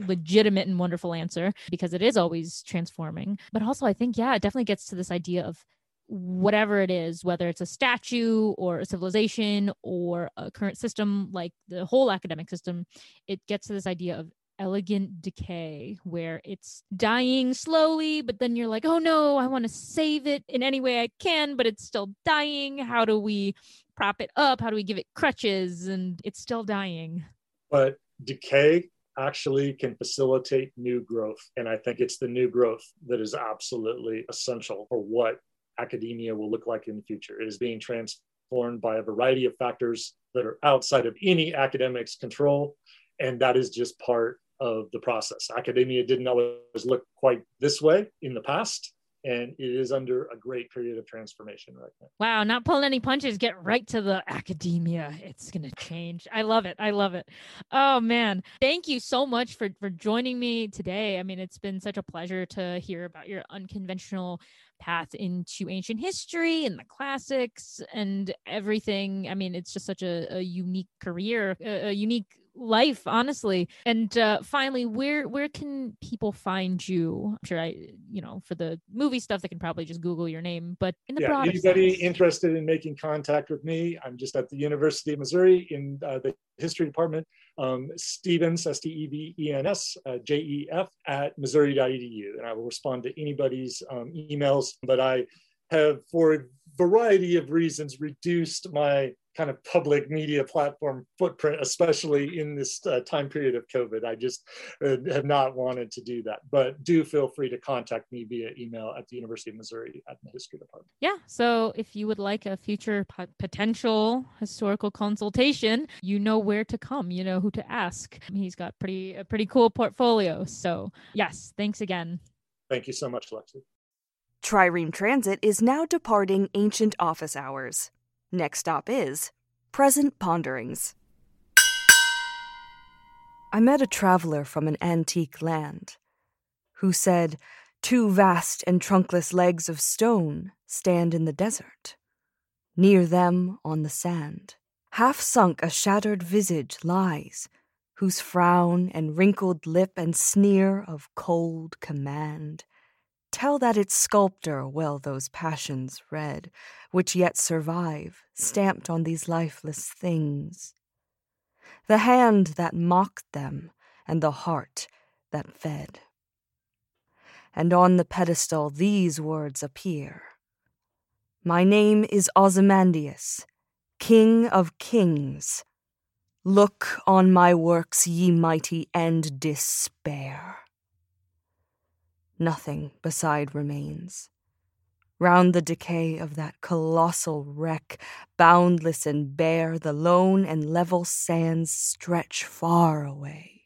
legitimate and wonderful answer because it is always transforming. But also I think, yeah, it definitely gets to this idea of whatever it is, whether it's a statue or a civilization or a current system, like the whole academic system, it gets to this idea of elegant decay where it's dying slowly, but then you're like, oh no, I want to save it in any way I can, but it's still dying. How do we prop it up? How do we give it crutches? And it's still dying. But decay actually can facilitate new growth. And I think it's the new growth that is absolutely essential for what academia will look like in the future. It is being transformed by a variety of factors that are outside of any academic's control. And that is just part of the process. Academia didn't always look quite this way in the past, and it is under a great period of transformation right now. Wow, not pulling any punches, get right to the academia. It's going to change. I love it. I love it. Oh man, thank you so much for for joining me today. I mean, it's been such a pleasure to hear about your unconventional path into ancient history and the classics and everything. I mean, it's just such a, a unique career, a, a unique life honestly. And uh finally where where can people find you? I'm sure i you know for the movie stuff they can probably just google your name but in the yeah, anybody sense. interested in making contact with me i'm just at the university of missouri in uh, the history department um, stevens s-t-e-v-e-n-s uh, j-e-f at missouri.edu and i will respond to anybody's um, emails. But i have for a variety of reasons reduced my kind of public media platform footprint, especially in this uh, time period of COVID. I just uh, have not wanted to do that. But do feel free to contact me via email at the University of Missouri at the History Department. Yeah. So if you would like a future potential historical consultation, you know where to come. You know who to ask. He's got pretty a pretty cool portfolio. So yes, thanks again. Thank you so much, Lexi. Trireme Transit is now departing ancient office hours. Next stop is Present Ponderings. I met a traveler from an antique land who said, Two vast and trunkless legs of stone stand in the desert. Near them on the sand, half sunk, a shattered visage lies, whose frown and wrinkled lip and sneer of cold command tell that its sculptor well those passions read, which yet survive, stamped on these lifeless things. The hand that mocked them, and the heart that fed. And on the pedestal these words appear My name is Ozymandias, King of Kings. Look on my works, ye mighty, and despair nothing beside remains. Round the decay of that colossal wreck, boundless and bare, the lone and level sands stretch far away.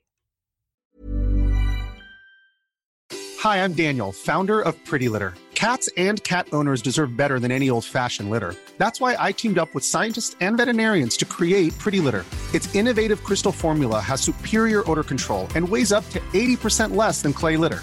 Hi, I'm Daniel, founder of Pretty Litter. Cats and cat owners deserve better than any old fashioned litter. That's why I teamed up with scientists and veterinarians to create Pretty Litter. Its innovative crystal formula has superior odor control and weighs up to 80% less than clay litter.